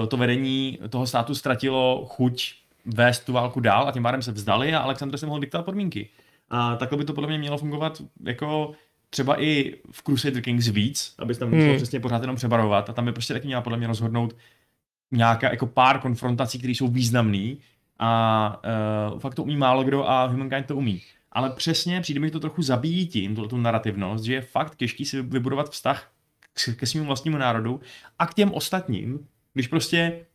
Uh, to vedení toho státu ztratilo chuť vést tu válku dál a tím pádem se vzdali a Alexander se mohl diktovat podmínky. A takhle by to podle mě mělo fungovat jako třeba i v Crusader Kings víc, aby tam hmm. přesně pořád jenom přebarovat a tam by prostě taky měla podle mě rozhodnout nějaká jako pár konfrontací, které jsou významné a uh, fakt to umí málo kdo a Humankind to umí. Ale přesně přijde mi to trochu zabíjí tím, tu narrativnost, že je fakt těžký si vybudovat vztah ke svému vlastnímu národu a k těm ostatním, když prostě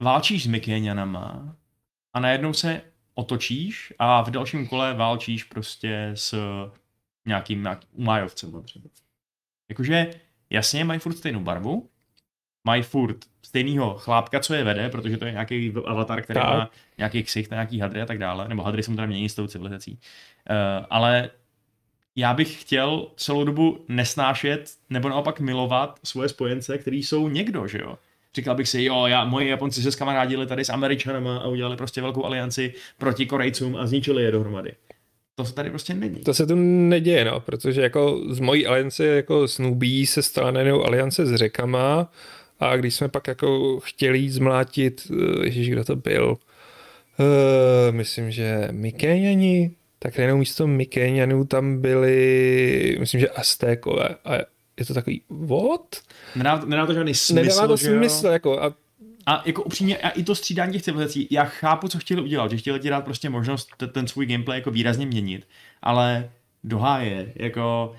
válčíš s Mikéňanama a najednou se otočíš a v dalším kole válčíš prostě s nějakým, nějakým umájovcem třeba. Jakože jasně mají furt stejnou barvu, mají furt stejného chlápka, co je vede, protože to je nějaký avatar, který tak. má nějaký ksicht, nějaký hadry a tak dále, nebo hadry se mu teda mění s tou civilizací. Uh, ale já bych chtěl celou dobu nesnášet nebo naopak milovat svoje spojence, který jsou někdo, že jo. Říkal bych si, jo, já, moji Japonci se skamarádili tady s Američanama a udělali prostě velkou alianci proti Korejcům a zničili je dohromady. To se tady prostě není. To se tu neděje, no, protože jako z mojí aliance jako snubí se stala najednou aliance s řekama a když jsme pak jako chtěli jít zmlátit, eh, ježíš, kdo to byl, uh, myslím, že Mikéňani, tak najednou místo Mikéňanů tam byli, myslím, že Aztékové a je to takový, what? Nedává, nedává to žádný smysl, Nedává to smysl, jako a a jako upřímně, a i to střídání těch civilizací, já chápu, co chtěli udělat, že chtěli ti dát prostě možnost ten svůj gameplay jako výrazně měnit, ale doháje, jako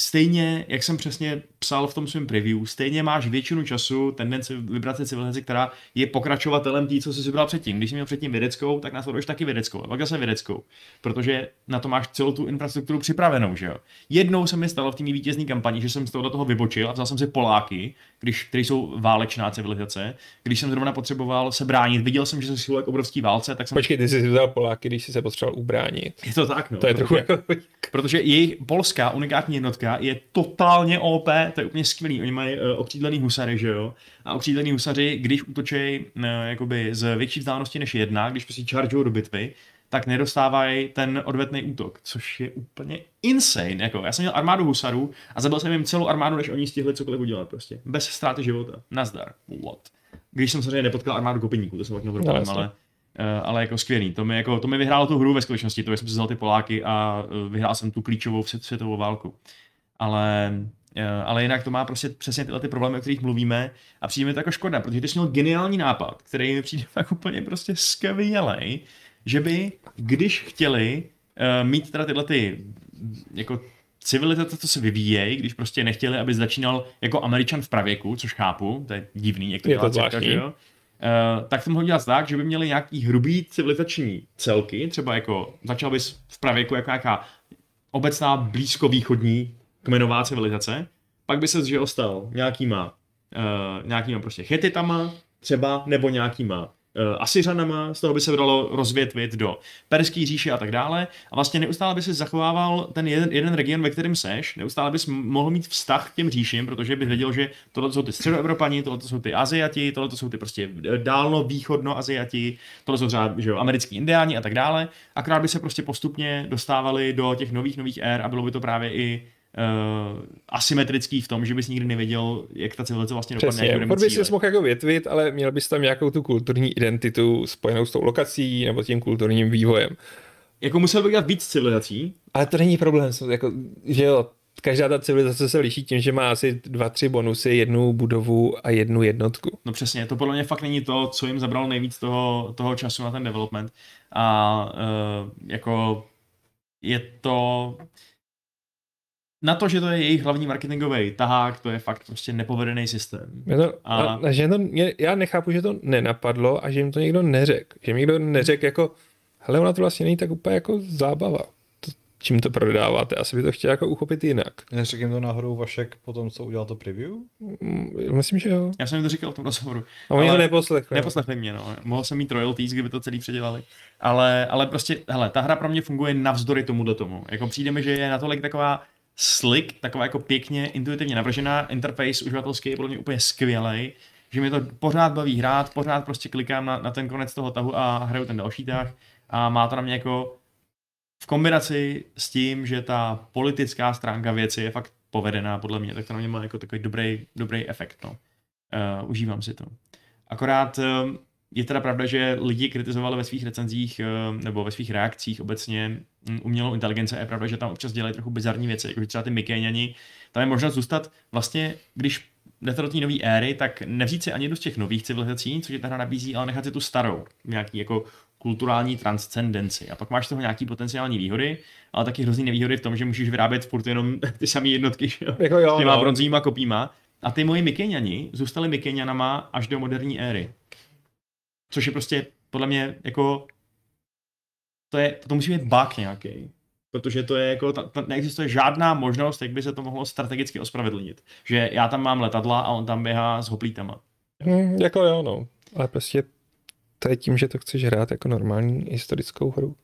stejně, jak jsem přesně psal v tom svém preview, stejně máš většinu času tendenci vybrat si civilizaci, která je pokračovatelem tý, co jsi vybral předtím. Když jsi měl předtím vědeckou, tak následuješ taky vědeckou, a pak zase vědeckou, protože na to máš celou tu infrastrukturu připravenou, že jo. Jednou se mi stalo v té vítězné kampani, že jsem z toho, toho vybočil a vzal jsem si Poláky, když, který jsou válečná civilizace, když jsem zrovna potřeboval se bránit, viděl jsem, že se k obrovský válce, tak jsem... Počkej, ty jsi vzal Poláky, když jsi se potřeboval ubránit. Je to tak, no. To je trochu jako... protože jejich polská unikátní jednotka je totálně OP, to je úplně skvělý. Oni mají uh, okřídlený husary, že jo? A okřídlený husaři, když útočí uh, jakoby z větší vzdálenosti než jedna, když prostě chargeují do bitvy, tak nedostávají ten odvetný útok, což je úplně insane. Jako, já jsem měl armádu husarů a zabil jsem jim celou armádu, než oni stihli cokoliv udělat prostě. Bez ztráty života. Nazdar. What? Když jsem samozřejmě nepotkal armádu kopiníků, to jsem pak měl problém, no, ale, uh, ale jako skvělý. To mi, jako, to mi vyhrálo tu hru ve skutečnosti, to jsem si vzal ty Poláky a vyhrál jsem tu klíčovou světovou válku. Ale Eh, ale jinak to má prostě přesně tyhle ty problémy, o kterých mluvíme a přijde mi to jako škoda, protože ty jsi měl geniální nápad, který mi přijde fakt úplně prostě skvělej, že by, když chtěli uh, mít teda tyhle ty jako civilizace, co se vyvíjejí, když prostě nechtěli, aby začínal jako američan v pravěku, což chápu, to je divný, jak to dělá círka, že jo? Uh, tak to mohl dělat tak, že by měli nějaký hrubý civilizační celky, třeba jako začal bys v pravěku jako nějaká obecná blízkovýchodní kmenová civilizace, pak by se že stal nějakýma, uh, nějakýma prostě chetitama třeba, nebo nějakýma uh, Asiřanama, z toho by se dalo rozvětvit do Perský říše a tak dále. A vlastně neustále by se zachovával ten jeden, jeden region, ve kterém seš, neustále bys mohl mít vztah k těm říším, protože by věděl, že tohle jsou ty středoevropani, tohle jsou ty Aziati, tohle jsou ty prostě dálno východno Aziati, tohle jsou třeba že jo, americký indiáni a tak dále. Akorát by se prostě postupně dostávali do těch nových nových ér a bylo by to právě i uh, asymetrický v tom, že bys nikdy nevěděl, jak ta civilizace vlastně dopadne. Přesně, jak bys se mohl jako větvit, ale měl bys tam nějakou tu kulturní identitu spojenou s tou lokací nebo tím kulturním vývojem. Jako musel bych dělat víc civilizací. Ale to není problém, jako, že jo, každá ta civilizace se liší tím, že má asi dva, tři bonusy, jednu budovu a jednu jednotku. No přesně, to podle mě fakt není to, co jim zabralo nejvíc toho, toho času na ten development. A uh, jako je to na to, že to je jejich hlavní marketingový tahák, to je fakt prostě nepovedený systém. Je to, a... A, že to, já nechápu, že to nenapadlo a že jim to někdo neřekl. Že mi někdo neřekl jako, hele, ona to vlastně není tak úplně jako zábava. To, čím to prodáváte, asi by to chtěl jako uchopit jinak. Neřekl jim to náhodou Vašek po tom, co udělal to preview? Mm, Myslím, že jo. Já jsem jim to říkal v tom rozhovoru. A oni ho neposlechli. Neposlechli mě, no. Mohl jsem mít royalties, kdyby to celý předělali. Ale, ale prostě, hele, ta hra pro mě funguje navzdory tomuhle tomu. Jako přijde mi, že je natolik taková slick, taková jako pěkně intuitivně navržená, interface uživatelský je podle mě úplně skvělý, že mě to pořád baví hrát, pořád prostě klikám na, na ten konec toho tahu a hraju ten další tah a má to na mě jako v kombinaci s tím, že ta politická stránka věci je fakt povedená podle mě, tak to na mě má jako takový dobrý, dobrý efekt. No. Uh, užívám si to. Akorát uh, je teda pravda, že lidi kritizovali ve svých recenzích uh, nebo ve svých reakcích obecně um, umělou inteligenci a je pravda, že tam občas dělají trochu bizarní věci, jako třeba ty Mikéňani, tam je možnost zůstat vlastně, když jdete do té nové éry, tak nevzít si ani jednu z těch nových civilizací, což je ta hra nabízí, ale nechat si tu starou, nějaký jako kulturální transcendenci. A pak máš z toho nějaký potenciální výhody, ale taky hrozný nevýhody v tom, že můžeš vyrábět furt jenom ty samé jednotky, že jo? Jako jo, s těma no. bronzovýma kopíma. A ty moji Mikéňani zůstali Mikéňanama až do moderní éry. Což je prostě podle mě jako to, je, to musí být bug nějaký. Protože to je jako, ta, ta, neexistuje žádná možnost, jak by se to mohlo strategicky ospravedlnit. Že já tam mám letadla a on tam běhá s hoplítama. Hm, jako jo, no. Ale prostě to je tím, že to chceš hrát jako normální historickou hru.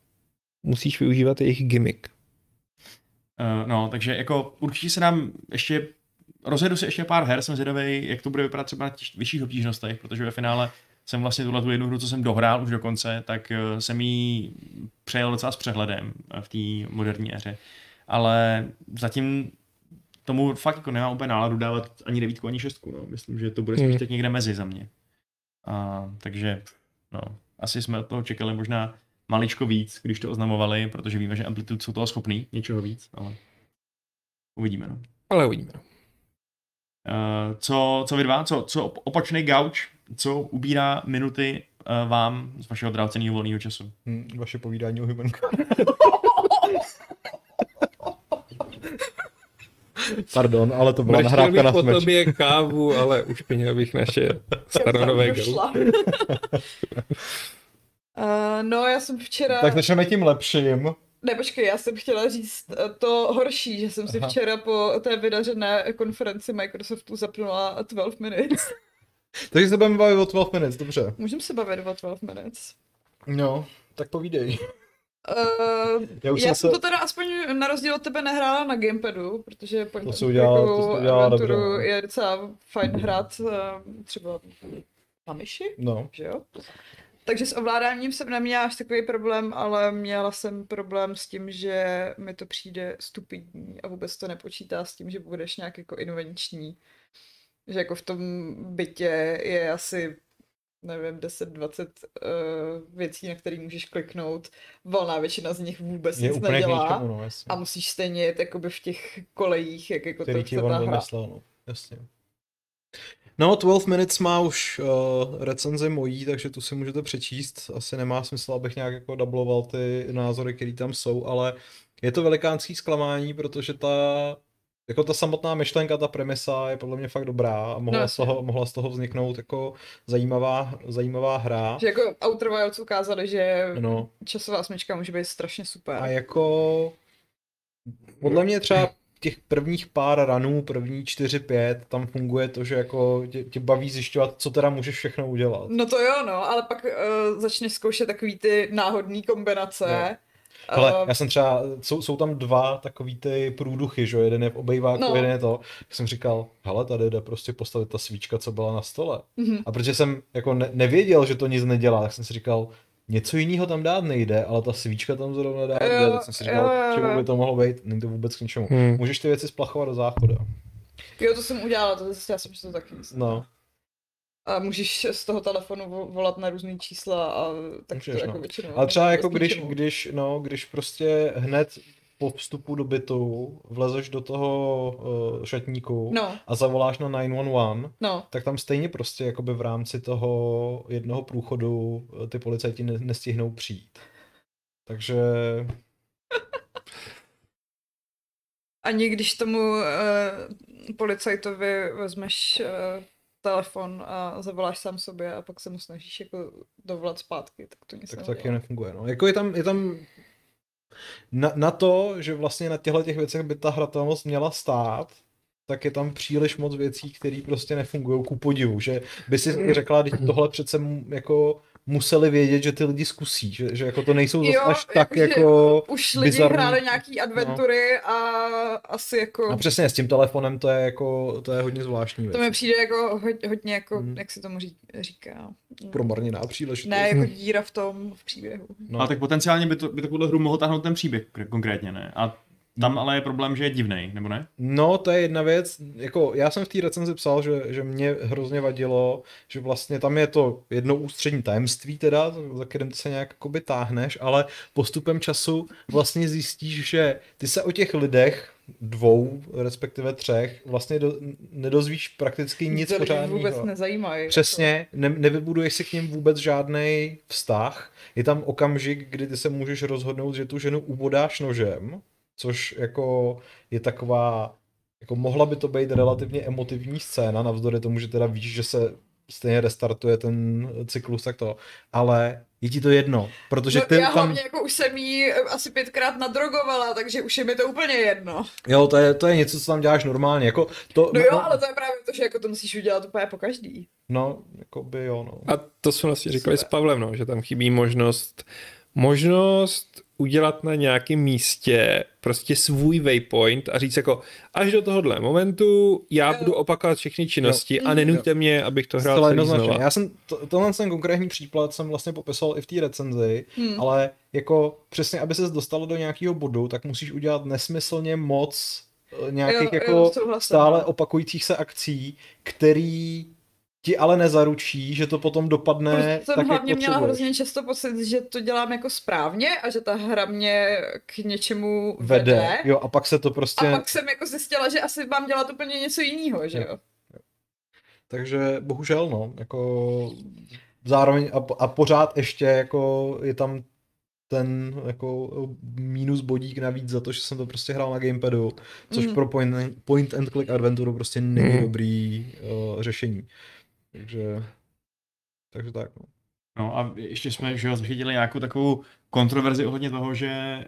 Musíš využívat jejich gimmick. Uh, no, takže jako určitě se nám ještě, rozjedu si ještě pár her, jsem zvědavý, jak to bude vypadat třeba na těch vyšších obtížnostech, protože ve finále jsem vlastně tuhle tu jednu hru, co jsem dohrál už do konce, tak uh, jsem ji přejel docela s přehledem uh, v té moderní éře. Ale zatím tomu fakt jako nemám úplně náladu dávat ani devítku, ani šestku. No. Myslím, že to bude spíš Hmm. teď někde mezi za mě. A, takže no, asi jsme od toho čekali možná maličko víc, když to oznamovali, protože víme, že Amplitude jsou toho schopný, něčeho víc, ale uvidíme. No. Ale uvidíme. no. Uh, co, co vy dva? Co, co opačný gauč? Co ubírá minuty uh, vám z vašeho dráceného volného času? Hm, vaše povídání o Human Pardon, ale to byla nahrávka bych na smeč. tobě kávu, ale ušpinil bych naše staronové. Uh, no, já jsem včera... Tak začneme tím lepším. Ne, počkej, já jsem chtěla říct eh, to horší, že jsem si Aha. včera po té vydařené konferenci Microsoftu zapnula 12 minutes. Takže se budeme bavit o 12 minutes, dobře. Můžeme se bavit o 12 minutes. No, tak povídej. Uh, Já už já jsem se... to teda aspoň na rozdíl od tebe nehrála na gamepadu, protože point To jsi udělala- to clickovou jsi udělala adventuru dobře, no. je docela fajn hrát uh, třeba na myši, No, že jo? Takže s ovládáním jsem neměla až takový problém, ale měla jsem problém s tím, že mi to přijde stupidní a vůbec to nepočítá s tím, že budeš nějak jako invenční. Že jako v tom bytě je asi nevím, 10-20 uh, věcí, na které můžeš kliknout. Valná většina z nich vůbec je nic nedělá. ničemu, no, jasně. A musíš stejně jet jakoby v těch kolejích, jak jako který to chce ta hra. no, jasně. No, 12 Minutes má už uh, recenzi mojí, takže tu si můžete přečíst. Asi nemá smysl, abych nějak jako dubloval ty názory, které tam jsou, ale je to velikánský zklamání, protože ta jako ta samotná myšlenka, ta premisa je podle mě fakt dobrá a mohla, No, z, toho, mohla z toho vzniknout jako zajímavá, zajímavá hra. Že jako Outer Wilds ukázali, že No, časová smyčka může být strašně super. A jako podle mě třeba těch prvních pár ranů, první 4-5, tam funguje to, že jako tě, tě baví zjišťovat, co teda můžeš všechno udělat. No to jo, no, ale pak uh, začneš zkoušet takový ty náhodné kombinace. Jo. Hele, Eh, já jsem třeba, jsou, jsou tam dva takový ty průduchy, že jo, jeden je v obejváku, No. jeden je to, tak jsem říkal, hele, tady jde prostě postavit ta svíčka, co byla na stole. mhm. A protože jsem jako ne, nevěděl, že to nic nedělá, tak jsem si říkal, něco jiného tam dát nejde, ale ta svíčka tam zrovna dát Jo, jde, tak jsem si říkal, jo, jo, čemu by to mohlo být, není to vůbec k ničemu. Hmm. Můžeš ty věci splachovat do záchoda. Jo, to jsem udělala, to já jsem si to taky myslela. No. A můžeš z toho telefonu vo- volat na různý čísla a tak Můžeš, to jako no. většinou. Ale třeba jako když, když, no, když prostě hned po vstupu do bytu vlezeš do toho uh, šatníku No, a zavoláš na 911, no. tak tam stejně prostě jakoby v rámci toho jednoho průchodu eh, ty policajti ne- nestihnou přijít. Takže Ani když tomu uh, policajtovi vezmeš uh, telefon a zavoláš sám sobě a pak se mu snažíš jako dovolat zpátky, tak to nic tak neudělá. taky nefunguje. No. Jako je tam, je tam na, na to, že vlastně na těchto těch věcech by ta hratelnost měla stát, tak je tam příliš moc věcí, které prostě nefungují ku podivu, že by si řekla, že tohle přece jako museli vědět, že ty lidi zkusí, že, že jako to nejsou zase až tak jako Už lidi bizarní. hráli nějaký adventury a asi jako... No přesně, s tím telefonem to je jako, to je hodně zvláštní věc. To mi přijde jako hodně, hodně jako, Hmm. jak se tomu ří, říká. Promarněná příležitost. Ne, jako díra v tom, v příběhu. no. A tak potenciálně by, to, by takovou hru mohl táhnout ten příběh konkrétně, ne? A tam ale je problém, že je divný, nebo ne? No, to je jedna věc. Jako, já jsem v té recenzi psal, že, že mě hrozně vadilo, že vlastně tam je to jedno ústřední tajemství teda, za kterým ty se nějak jakoby táhneš, ale postupem času vlastně zjistíš, že ty se o těch lidech dvou, respektive třech, vlastně do, nedozvíš prakticky nic To lidi pořádného. vůbec nezajímají. Přesně, ne, nevybuduješ si k ním vůbec žádný vztah. Je tam okamžik, kdy ty se můžeš rozhodnout, že tu ženu ubodáš nožem, což jako je taková, jako mohla by to být relativně emotivní scéna, navzdory tomu, že teda víš, že se stejně restartuje ten cyklus, tak to, ale je ti to jedno, protože No, ty já tam, hlavně jako už jsem jí eh, asi pětkrát nadrogovala, takže už je mi to úplně jedno. jo, to je, to je něco, co tam děláš normálně, jako to, No jo, ale to je právě to, že jako to musíš udělat úplně po každý. no, jako by jo, no. A to jsme vlastně říkali s Pavlem, no, že tam chybí možnost, možnost udělat na nějakém místě prostě svůj waypoint a říct jako až do tohohle momentu já Jo. budu opakovat všechny činnosti a Mhm. nenuďte mě, abych to hrál celý jednoznačně. znova. Já jsem, to, tenhle ten konkrétní příklad jsem vlastně popisoval i v té recenzi, Hmm. ale jako přesně, aby ses dostalo do nějakého bodu, tak musíš udělat nesmyslně moc eh, nějakých Jo, jo, jako souhlasím, stále no. opakujících se akcí, který ti ale nezaručí, že to potom dopadne Protože jsem tak, hlavně jak měla hrozně často pocit, že to dělám jako správně a že ta hra mě k něčemu vede. Vede, jo, a pak se to prostě... A pak jsem jako zjistila, že asi mám dělat úplně něco jiného, že jo? Takže bohužel, no, jako zároveň a, a pořád ještě jako je tam ten jako minus bodík navíc za to, že jsem to prostě hrál na gamepadu, což Mhm. pro point, point and click adventuru prostě není Mhm. dobrý uh, řešení. Takže, takže tak, no. No a ještě jsme že jo, zachytili nějakou takovou kontroverzi ohledně toho, že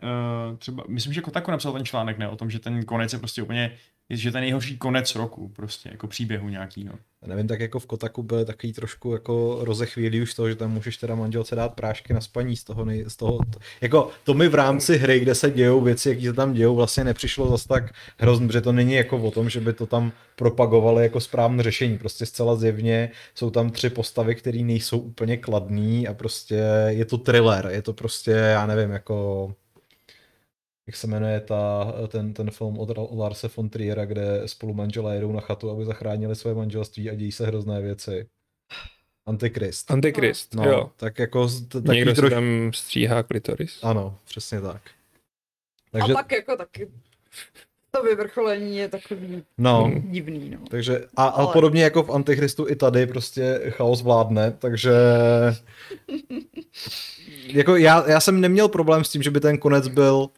uh, třeba, myslím, že Kotaku napsal ten článek, ne, o tom, že ten konec je prostě úplně, že ten nejhorší konec roku, prostě, jako příběhu nějakýho. Já nevím, tak jako v Kotaku byly takový trošku jako rozechvílí už toho, že tam můžeš teda manželce dát prášky na spaní z toho, nej, z toho to, jako to mi v rámci hry, kde se dějou věci, jaký se tam dějou, vlastně nepřišlo zase tak hrozně, protože to není jako o tom, že by to tam propagovali jako správné řešení, prostě zcela zjevně jsou tam tři postavy, které nejsou úplně kladný a prostě je to thriller, je to prostě, já nevím, jako jak se jmenuje ta, ten, ten film od Larse von Triera, kde spolu manželé jedou na chatu, aby zachránili své manželství a dějí se hrozné věci. Antikrist. Antikrist, No, jo. tak jako t- Někdo si troš... tam stříhá klitoris. Ano, přesně tak. Takže... A pak jako taky to vyvrcholení je takový no, divný, no. takže a, a Ale- podobně jako v Antichristu i tady prostě chaos vládne, takže jako já, já jsem neměl problém s tím, že by ten konec byl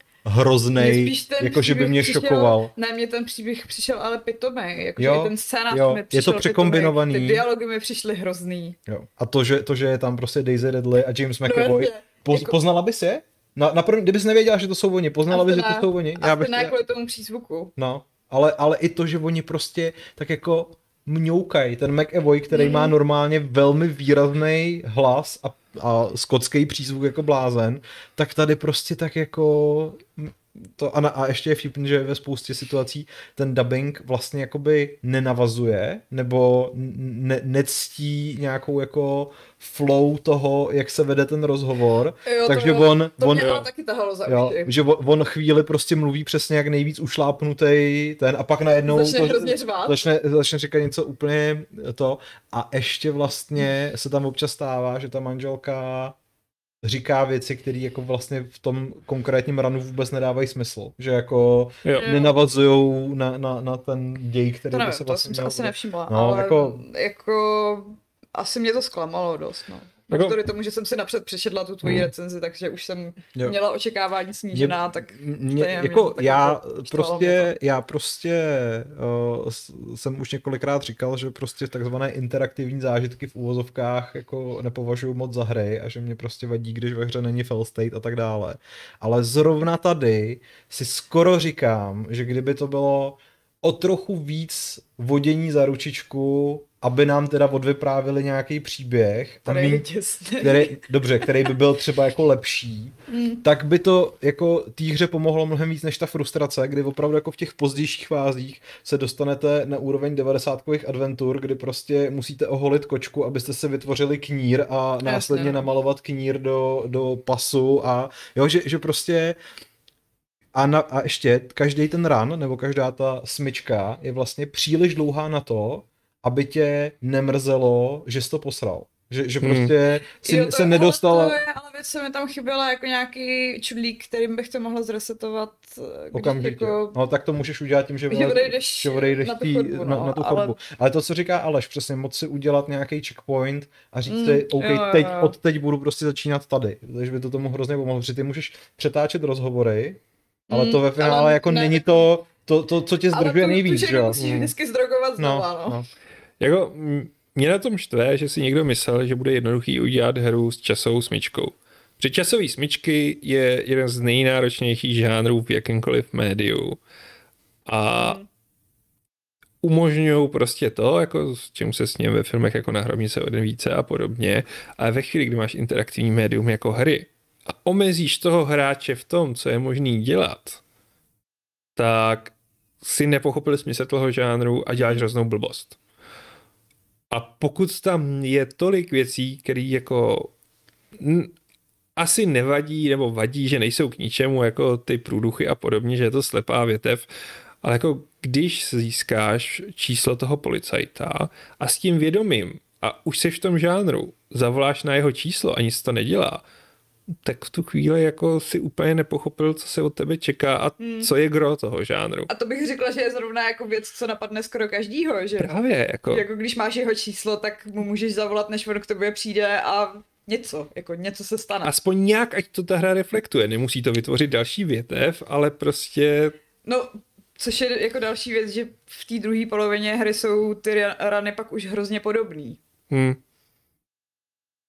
Ten jako že by mě přišel- šokoval. Ne, mně ten příběh přišel ale pitomej, jakože Jo, ten scénář jo, mi je to přišel překombinovaný. pitomej, ty dialogy mi přišly hrozný. Jo. A to že, to, že je tam prostě Daisy Ridley a James No, McAvoy, jasně. poz, jako- poznala bys je? Na, na první, kdybys nevěděla, že to jsou oni, poznala bys, že to jsou oni? A bych ne kvůli tomu přízvuku. No, ale, ale i to, že oni prostě tak jako mňoukají. Ten McAvoy, který má Mhm. normálně velmi výrazný hlas a, a skotský přízvuk jako blázen, tak tady prostě tak jako to a, na, a ještě je vtipný, že ve spoustě situací ten dubbing vlastně jakoby nenavazuje nebo ne, nectí nějakou jako flow toho, jak se vede ten rozhovor. Jo, Takže to, on, to on, mě ale taky tahalo za Jo, že on, on chvíli prostě mluví přesně jak nejvíc ušlápnutý ten a pak najednou Začne řvát. začne, začne říkat něco úplně to a ještě vlastně se tam občas stává, že ta manželka říká věci, které jako vlastně v tom konkrétním ranu vůbec nedávají smysl. Že jako Jo. Jo. nenavazují na, na, na ten děj, který To by nevím, se to vlastně jsem se měl asi nevšimla, No, ale jako- jako... jako asi mě to zklamalo dost, no. Jako- Navzdory tomu, že jsem si napřed přečetla tu tvoji Hmm. recenzi, takže už jsem Jo. měla očekávání snížená, tak Mě, jako mě to já jako štvalo prostě, mě já prostě uh, jsem už několikrát říkal, že prostě takzvané interaktivní zážitky v úvozovkách jako nepovažuji moc za hry a že mě prostě vadí, když ve hře není fail state a tak dále. Ale zrovna tady si skoro říkám, že kdyby to bylo o trochu víc vodění za ručičku, aby nám teda odvyprávili nějaký příběh. míň- těsný. který, dobře, který by byl třeba jako lepší, Mm. tak by to jako té hře pomohlo mnohem víc než ta frustrace, kdy opravdu jako v těch pozdějších fázích se dostanete na úroveň 90 adventur, kdy prostě musíte oholit kočku, abyste se vytvořili knír a následně no. namalovat knír do, do pasu a jo, že, že prostě a, na, a ještě každý ten run, nebo každá ta smyčka je vlastně příliš dlouhá na to, aby tě nemrzelo, že jsi to posral. Že, že Hmm. prostě si, Jo, to, se ale nedostala... To je, ale věc se mi tam chyběla jako nějaký čudlík, kterým bych to mohla zresetovat. eh, když Okamžitě. Jako, No tak to můžeš udělat tím, že, Že odejdeš že odejdeš na tu tý- chodbu, na, no, na tu ale- chodbu. Ale to, co říká Aleš, přesně moc si udělat nějaký checkpoint a říct Mm, si, OK, jo, jo, teď, jo. od teď budu prostě začínat tady. Takže by to tomu hrozně pomohlo, protože ty můžeš přetáčet rozhovory, ale Mm, to ve finále ale jako ne- není to, to, to, co tě ale zdržuje nejvíc, že ženu jo? musíš Mm. vždycky zdrogovat znova, no. no. Jako, mě na tom štve, že si někdo myslel, že bude jednoduchý udělat hru s časovou smyčkou. Protože časový smyčky je jeden z nejnáročnějších žánrů v jakémkoliv médiu. A umožňují prostě to, jako s čím se s ním ve filmech jako na hrobnice o více a podobně, ale ve chvíli, kdy máš interaktivní médium jako hry a omezíš toho hráče v tom, co je možný dělat, tak si nepochopil smysl toho žánru a děláš hroznou blbost. A pokud tam je tolik věcí, které jako n- asi nevadí nebo vadí, že nejsou k ničemu, jako ty průduchy a podobně, že je to slepá větev, ale jako když získáš číslo toho policajta a s tím vědomím a už seš v tom žánru, zavoláš na jeho číslo a nic to nedělá, tak v tu chvíli jako si úplně nepochopil, co se od tebe čeká a Hmm. co je gro toho žánru. A to bych řekla, že je zrovna jako věc, co napadne skoro každýho, že Právě, jako, jako když máš jeho číslo, tak mu můžeš zavolat, než on k tobě přijde a něco, jako něco se stane. aspoň nějak, ať to ta hra reflektuje. Nemusí to vytvořit další větev, ale prostě No, což je jako další věc, že v té druhé polovině hry jsou ty ra- rany pak už hrozně podobný. hm,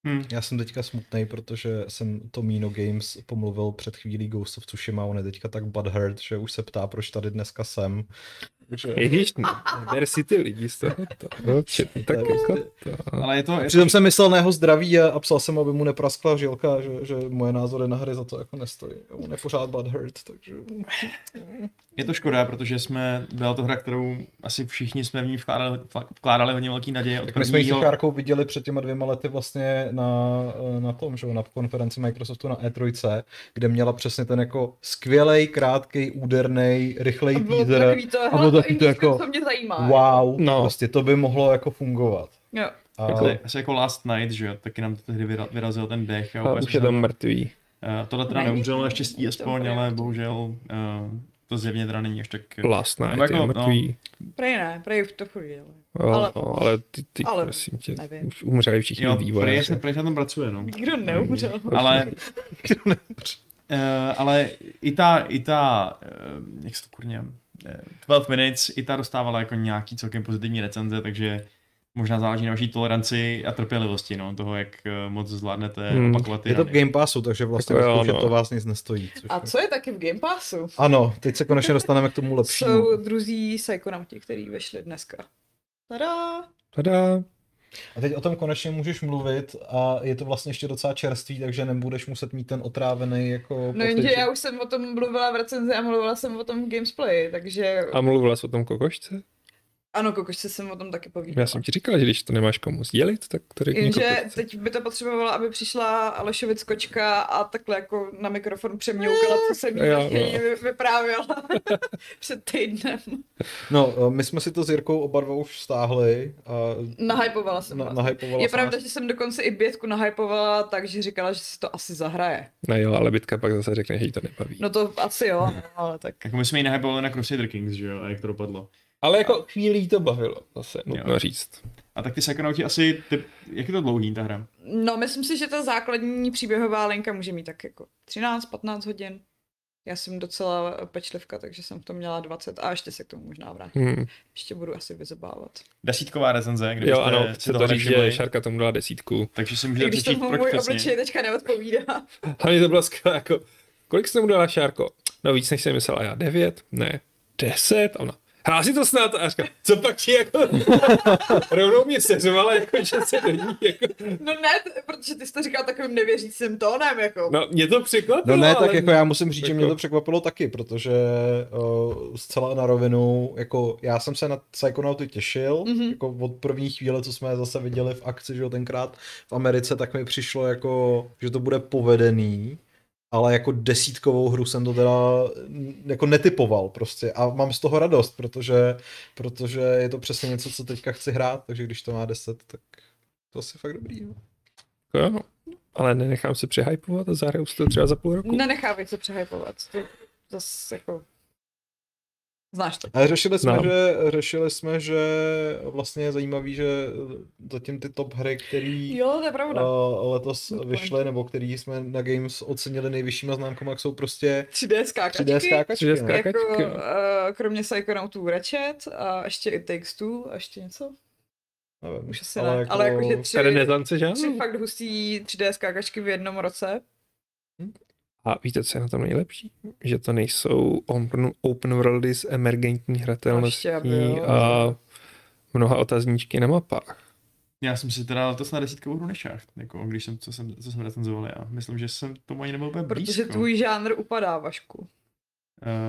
Hm. Já jsem teďka smutný, protože jsem Tomino Games pomluvil před chvílí Ghost of Tsushima, on je teďka tak butthurt, že už se ptá, proč tady dneska jsem. Takže... ježiš, ber si ty lidi z toho. To, če, tak jako to. Ale je to, je to Přitom jsem myslel na jeho zdraví a, a psal jsem, aby mu nepraskla žilka, že, že moje názory na hry za to jako nestojí. On je pořád butthurt, takže... Je to škoda, protože jsme, byla to hra, kterou asi všichni jsme v ní vkládali, vkládali hodně velký naděje od Tak my jsme ji s viděli před těma dvěma lety vlastně na, na tom, že na konferenci Microsoftu na E3, kde měla přesně ten jako skvělej, krátkej, úderný, rychlej teaser. a bylo to takový to je jako, co mě zajímá. wow, No. prostě to by mohlo jako fungovat. Jo. A, Jako, asi jako Last Night, že jo, taky nám to tehdy vyra- vyrazil ten dech. A už je tam mrtvý. Uh, tohle teda neumřelo naštěstí aspoň, ale bohužel uh, to zjevně teda není až tak... Last night jako, je mrtvý. Prej ne, prej v to chodí, ale No, ale- ale, ale ty, ty ale prosím tě, nevím. už umřeli všichni Jo, prej, vývojáři. se- prej se na tom pracuje, no. nikdo neumřel. Ale, uh, ale i ta, i ta, uh, jak se to kurně, uh, 12 Minutes, i ta dostávala jako nějaký celkem pozitivní recenze, takže možná záleží na vaší toleranci a trpělivosti, no, toho, jak uh, moc zvládnete Hmm. opakovat ty je to v. Game Passu, takže vlastně Jako jo, no. to vás nic nestojí. Což A co je taky v Game Passu? Ano, teď se konečně dostaneme k tomu lepšímu. Jsou druzí Psychonauti, který vyšli dneska. Tada! Tada. A teď o tom konečně můžeš mluvit a je to vlastně ještě docela čerstvý, takže nebudeš muset mít ten otrávený jako No jenže že- já už jsem o tom mluvila v recenzi a mluvila jsem o tom v Gamesplay, takže A mluvila jsi o tom kokošce? Ano, kokošce jsem o tom taky povídala. Já jsem ti říkal, že když to nemáš komu sdělit, tak to řekni Jenže teď by to potřebovalo, aby přišla Alešovic kočka a takhle jako na mikrofon přemňoukala, co jsem jí Jo, no. vy- vyprávěla před týdnem. No, eh, my jsme si to s Jirkou oba dva už stáhli a Nahypovala jsem na, vás. nahypovala Je jsem pravda, že jsem dokonce i Bětku nahypovala, takže říkala, že si to asi zahraje. No jo, ale Bitka pak zase řekne, že jí to nebaví. No to asi jo, ale tak. Jako my jsme ji nahypovali na Crusader Kings, že jo, a jak to dopadlo. Ale jako chvílí to bavilo, zase nutno říct. A tak ty Psychonauti asi, ty, jak je to dlouhý ta hra? No, myslím si, že ta základní příběhová linka může mít tak jako 13-15 hodin. Já jsem docela pečlivka, takže jsem v tom měla 20 a ještě se k tomu možná vrátím. Hmm. Ještě budu asi vyzobávat. Desítková recenze, kde Jo, ano, si toho to říct, že Šarka tomu dala desítku. Takže si můžete když tomu proč můj přesně. obličej teďka neodpovídá. Hlavně to bylo skvělé, jako, kolik jsi tomu dala Šárko? No víc, než jsem myslela já. Devět? Ne. Deset? A ona, si to snad? A já říkám, co pak ti jako, rovnou mě seřovala, jako, že se do ní, jako, No ne, t- protože ty jsi to říkal takovým nevěřícím tónem, jako. no mě to překvapilo, No ne, tak ale... jako já musím říct, že mě jako- to překvapilo taky, protože uh, zcela na rovinu, jako já jsem se na Psychonauty těšil, Mhm. mm-hmm. jako od první chvíle, co jsme zase viděli v akci, že jo, tenkrát v Americe, tak mi přišlo jako, že to bude povedený, ale jako desítkovou hru jsem to teda jako netypoval prostě a mám z toho radost, protože, protože je to přesně něco, co teďka chci hrát, takže když to má 10, tak to asi fakt dobrý. No. Jo, no. ale nenechám se přehypovat a zahraju si to třeba za půl roku. Nenechávej se přehypovat. To zase jako... Znáš to. Ale řešili jsme, Znám. že, řešili jsme, že vlastně je zajímavý, že zatím ty top hry, který Jo, to je pravda. uh, letos Good point. vyšly, nebo který jsme na Games ocenili nejvyššíma známkama, jak jsou prostě 3D skákačky. 3D skákačky. 3D no. skákačky. Jako, no. uh, kromě Psychonautů Ratchet a ještě i Takes Two a ještě něco. Nevím, Už asi ale ne. Ale jakože tři, tři fakt hustý 3D skákačky v jednom roce. A víte, co je na tom nejlepší? Že to nejsou open, open worldy s emergentní hratelností a mnoha otazníčky na mapách. Já jsem si teda letos na desítkovou hru nešáhl, jako když jsem, co jsem, co jsem recenzoval já. Myslím, že jsem tomu ani nebyl úplně Protože blízko. tvůj žánr upadá, Vašku.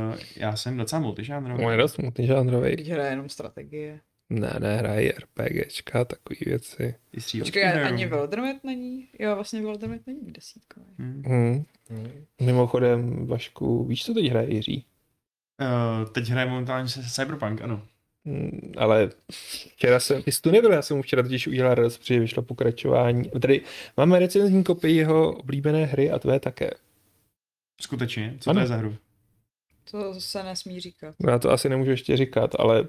Uh, já jsem docela multižánrový. Můj dost smutný žánrový. Když hraje jenom strategie. Ne, ne, hrají RPGčka, takové věci. Počkej, ani Wildernmet není? Jo, vlastně Wildernmet není desítkový. Hmm. Hmm. Hmm. Mimochodem, Vašku, víš, co teď hraje Jiří? Uh, teď hraje momentálně se Cyberpunk, ano. Hmm, ale včera jsem, jsi tu nebyl, já jsem mu včera totiž udělal radost, protože vyšlo pokračování. Tady máme recenzní kopii jeho oblíbené hry a tvé také. Skutečně, co Ano. to je za hru? To se nesmí říkat. Já to asi nemůžu ještě říkat, ale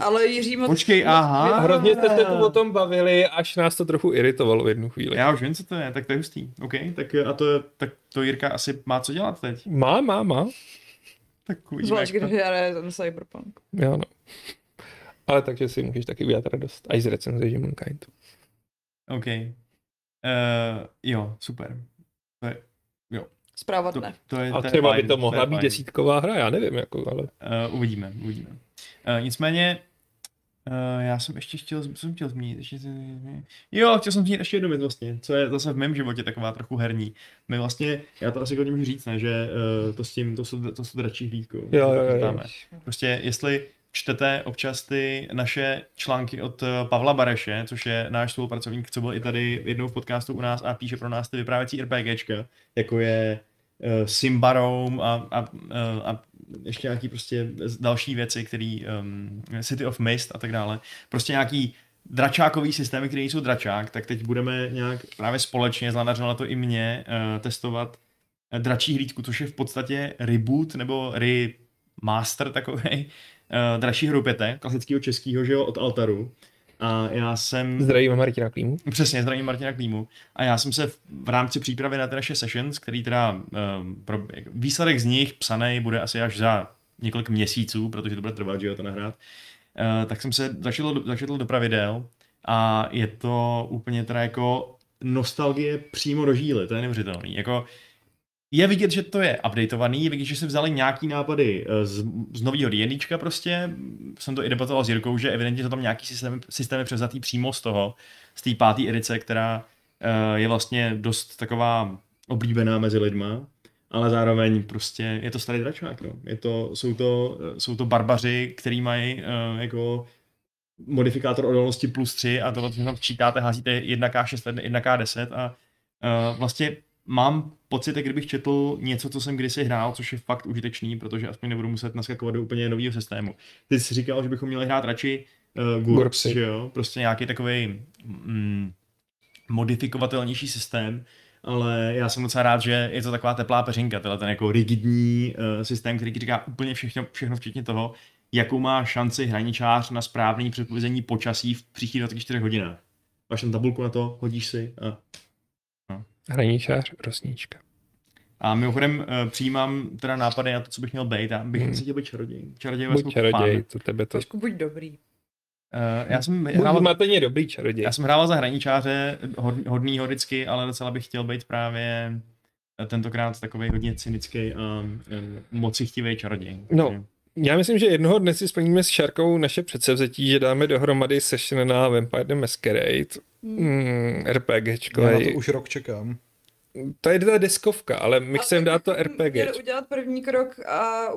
Ale Jiří moc... Počkej, aha. hrozně jste se tu o tom bavili, až nás to trochu iritovalo v jednu chvíli. Já už vím, co to je, tak to je hustý. OK, tak a to, tak to Jirka asi má co dělat teď. Má, má, má. Tak uvidíme, Zvlášť, když hraje ten Cyberpunk. Jo, no. Ale takže si můžeš taky udělat radost. Až z recenze Humankind. OK. Uh, jo, super. To je, Zpráva dne. to je, A to je třeba by to mohla být desítková hra, já nevím, jako, ale... Uh, uvidíme, uvidíme. Uh, nicméně, uh, já jsem ještě chtěl, co jsem chtěl zmínit, ještě, jo, chtěl jsem zmínit ještě jednu věc vlastně, co je zase v mém životě taková trochu herní. My vlastně, já to asi hodně můžu říct, ne, že uh, to s tím, to jsou, to jsou dračí hlídkou. Jo, jo, jo. Známe. Prostě jestli čtete občas ty naše články od Pavla Bareše, což je náš spolupracovník, co byl i tady jednou v podcastu u nás a píše pro nás ty vyprávěcí RPGčka, jako je uh, Simbarom a, a, eh, a ještě nějaký prostě další věci, který um, City of Mist a tak dále. Prostě nějaký dračákový systémy, které jsou dračák, tak teď budeme nějak právě společně, zlanařilo to i mě, uh, testovat eh, dračí hlídku, což je v podstatě reboot nebo remaster takový uh, dračí hrupěte, klasického českého, že jo, od Altaru. A já jsem... Zdravíme Martina Klímu. Přesně, zdravím Martina Klímu. A já jsem se v, v rámci přípravy na ty naše sessions, který teda um, pro, výsledek z nich psaný bude asi až za několik měsíců, protože to bude trvat, že jo, to nahrát, uh, tak jsem se začetl, začetl do pravidel a je to úplně teda jako nostalgie přímo do žíly, to je neuvěřitelný. Jako je vidět, že to je updateovaný, je vidět, že si vzali nějaký nápady eh, z, z nového jednička prostě. Jsem to i debatoval s Jirkou, že evidentně jsou tam nějaký systém, systémy převzatý přímo z toho, z té páté edice, která eh, je vlastně dost taková oblíbená mezi lidma, ale zároveň prostě je to starý dračák, no. Je to, jsou, to, eh, jsou to barbaři, který mají jako modifikátor odolnosti plus 3 a to, co tam čítáte, házíte 1K6, 1K10 a vlastně mám pocit, jak kdybych četl něco, co jsem kdysi hrál, což je fakt užitečný, protože aspoň nebudu muset naskakovat do úplně nového systému. Ty jsi říkal, že bychom měli hrát radši uh, GURPS, GURPSy. že jo? Prostě nějaký takový mm, modifikovatelnější systém, ale já jsem docela rád, že je to taková teplá peřinka, tenhle ten jako rigidní uh, systém, který ti říká úplně všechno, všechno včetně toho, jakou má šanci hraničář na správný předpovězení počasí v příštích 24 hodinách. Máš tam tabulku na to, hodíš si a Hraničář, rosníčka. A mimochodem uh, přijímám teda nápady na to, co bych měl být. Já bych Hmm. hmm. chtěl být čaroděj. Čaroděj Buď čaroděj, to tebe to... Trošku buď dobrý. Uh, já jsem Buď hrával, zmateně dobrý čaroděj. já jsem hrával za hraničáře, hod, hodnýho vždycky, ale docela bych chtěl být právě eh, tentokrát takový hodně cynický a um, mocichtivý čaroděj. No. Já myslím, že jednoho dne si splníme s Šarkou naše předsevzetí, že dáme dohromady session na Vampire the Masquerade. Mm, RPGčko. Já na to už rok čekám. To je ta deskovka, ale my chceme dát to RPG. Měli udělat první krok a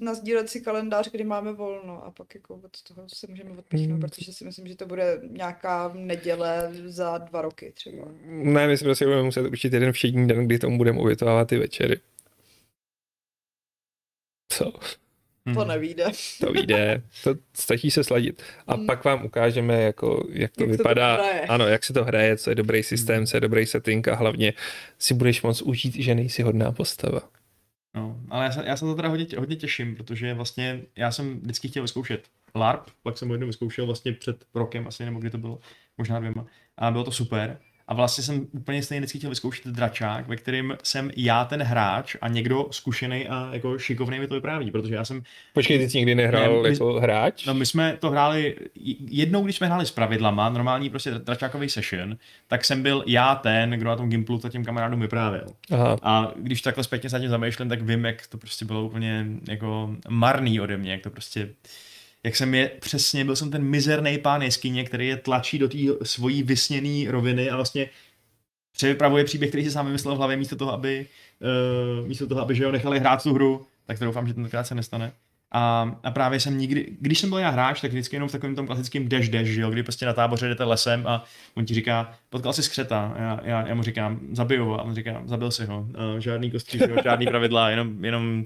nazdílet si kalendář, kdy máme volno a pak jako od toho se můžeme odpíchnout, Hmm. protože si myslím, že to bude nějaká neděle za dva roky třeba. Ne, my si prostě budeme muset učit jeden všední den, kdy tomu budeme obětovávat ty večery. Co? Mhm. To nevíde. To vyjde, to stačí se sladit. A Hmm. pak vám ukážeme, jako, jak to Jak se to vypadá. hraje. ano, jak se to hraje, co je dobrý systém, co je dobrý setting a hlavně si budeš moc užít, že nejsi hodná postava. No, ale já se, já se to teda hodně, hodně těším, protože vlastně já jsem vždycky chtěl vyzkoušet LARP, pak jsem ho jednou vyzkoušel vlastně před rokem asi, nebo kdy to bylo, možná dvěma. A bylo to super. A vlastně jsem úplně stejně vždycky chtěl vyzkoušet dračák, ve kterým jsem já ten hráč a někdo zkušený a jako šikovný mi to vypráví, protože já jsem Počkej, ty jsi nikdy nehrál Ne, my- jako hráč? No my jsme to hráli, jednou když jsme hráli s pravidlama, normální prostě dračákový session, tak jsem byl já ten, kdo na tom Gimplu to těm kamarádům vyprávěl. Aha. A když takhle zpětně se tím zamýšlím, tak vím, jak to prostě bylo úplně jako marný ode mě, jak to prostě jak jsem je, přesně, byl jsem ten mizerný pán jeskyně, který je tlačí do té svojí vysněné roviny a vlastně převypravuje příběh, který si sám vymyslel v hlavě místo toho, aby, uh, místo toho, aby že ho nechali hrát tu hru, tak to doufám, že tentokrát se nestane. A, a právě jsem nikdy, když jsem byl já hráč, tak vždycky jenom v takovém tom klasickém dash dash, jo, kdy prostě na táboře jdete lesem a on ti říká, potkal jsi skřeta, já, já, já mu říkám, zabiju ho, a on říká, zabil si ho, uh, žádný kostří, žádný pravidla, jenom, jenom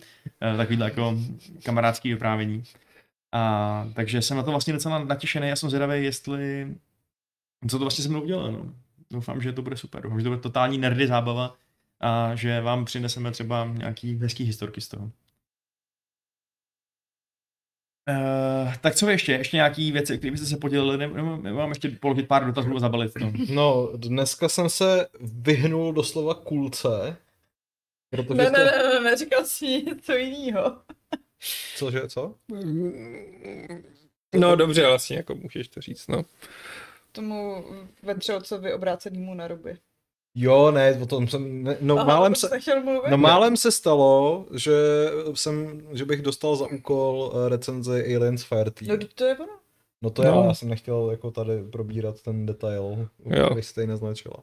uh, jako kamarádský vyprávění. A, takže jsem na to vlastně docela natěšený, já jsem zvědavý, jestli, co to vlastně se mnou udělá, no. Doufám, že to bude super, doufám, že to bude totální nerdy zábava a že vám přineseme třeba nějaký hezký historky z toho. Uh, tak co ještě? Ještě nějaký věci, které byste se podělili, nebo, nebo mám ještě položit pár dotazů a zabalit to? No, dneska jsem se vyhnul doslova kulce. Protože Ne, to... ne, ne, ne, ne, říkal jsi něco jiného. Cože, co? No dobře, vlastně jako můžeš to říct, no. Tomu vetřelcovi obrácenému na ruby. Jo, ne, o tom jsem, ne, no Aha, málem to se, jsi chtěl mluvit? no málem se stalo, že jsem, že bych dostal za úkol eh, recenzi Aliens Fireteam. No, to je ono. No to No. jo, já jsem nechtěl jako tady probírat ten detail, Jo. který jste ji neznačila.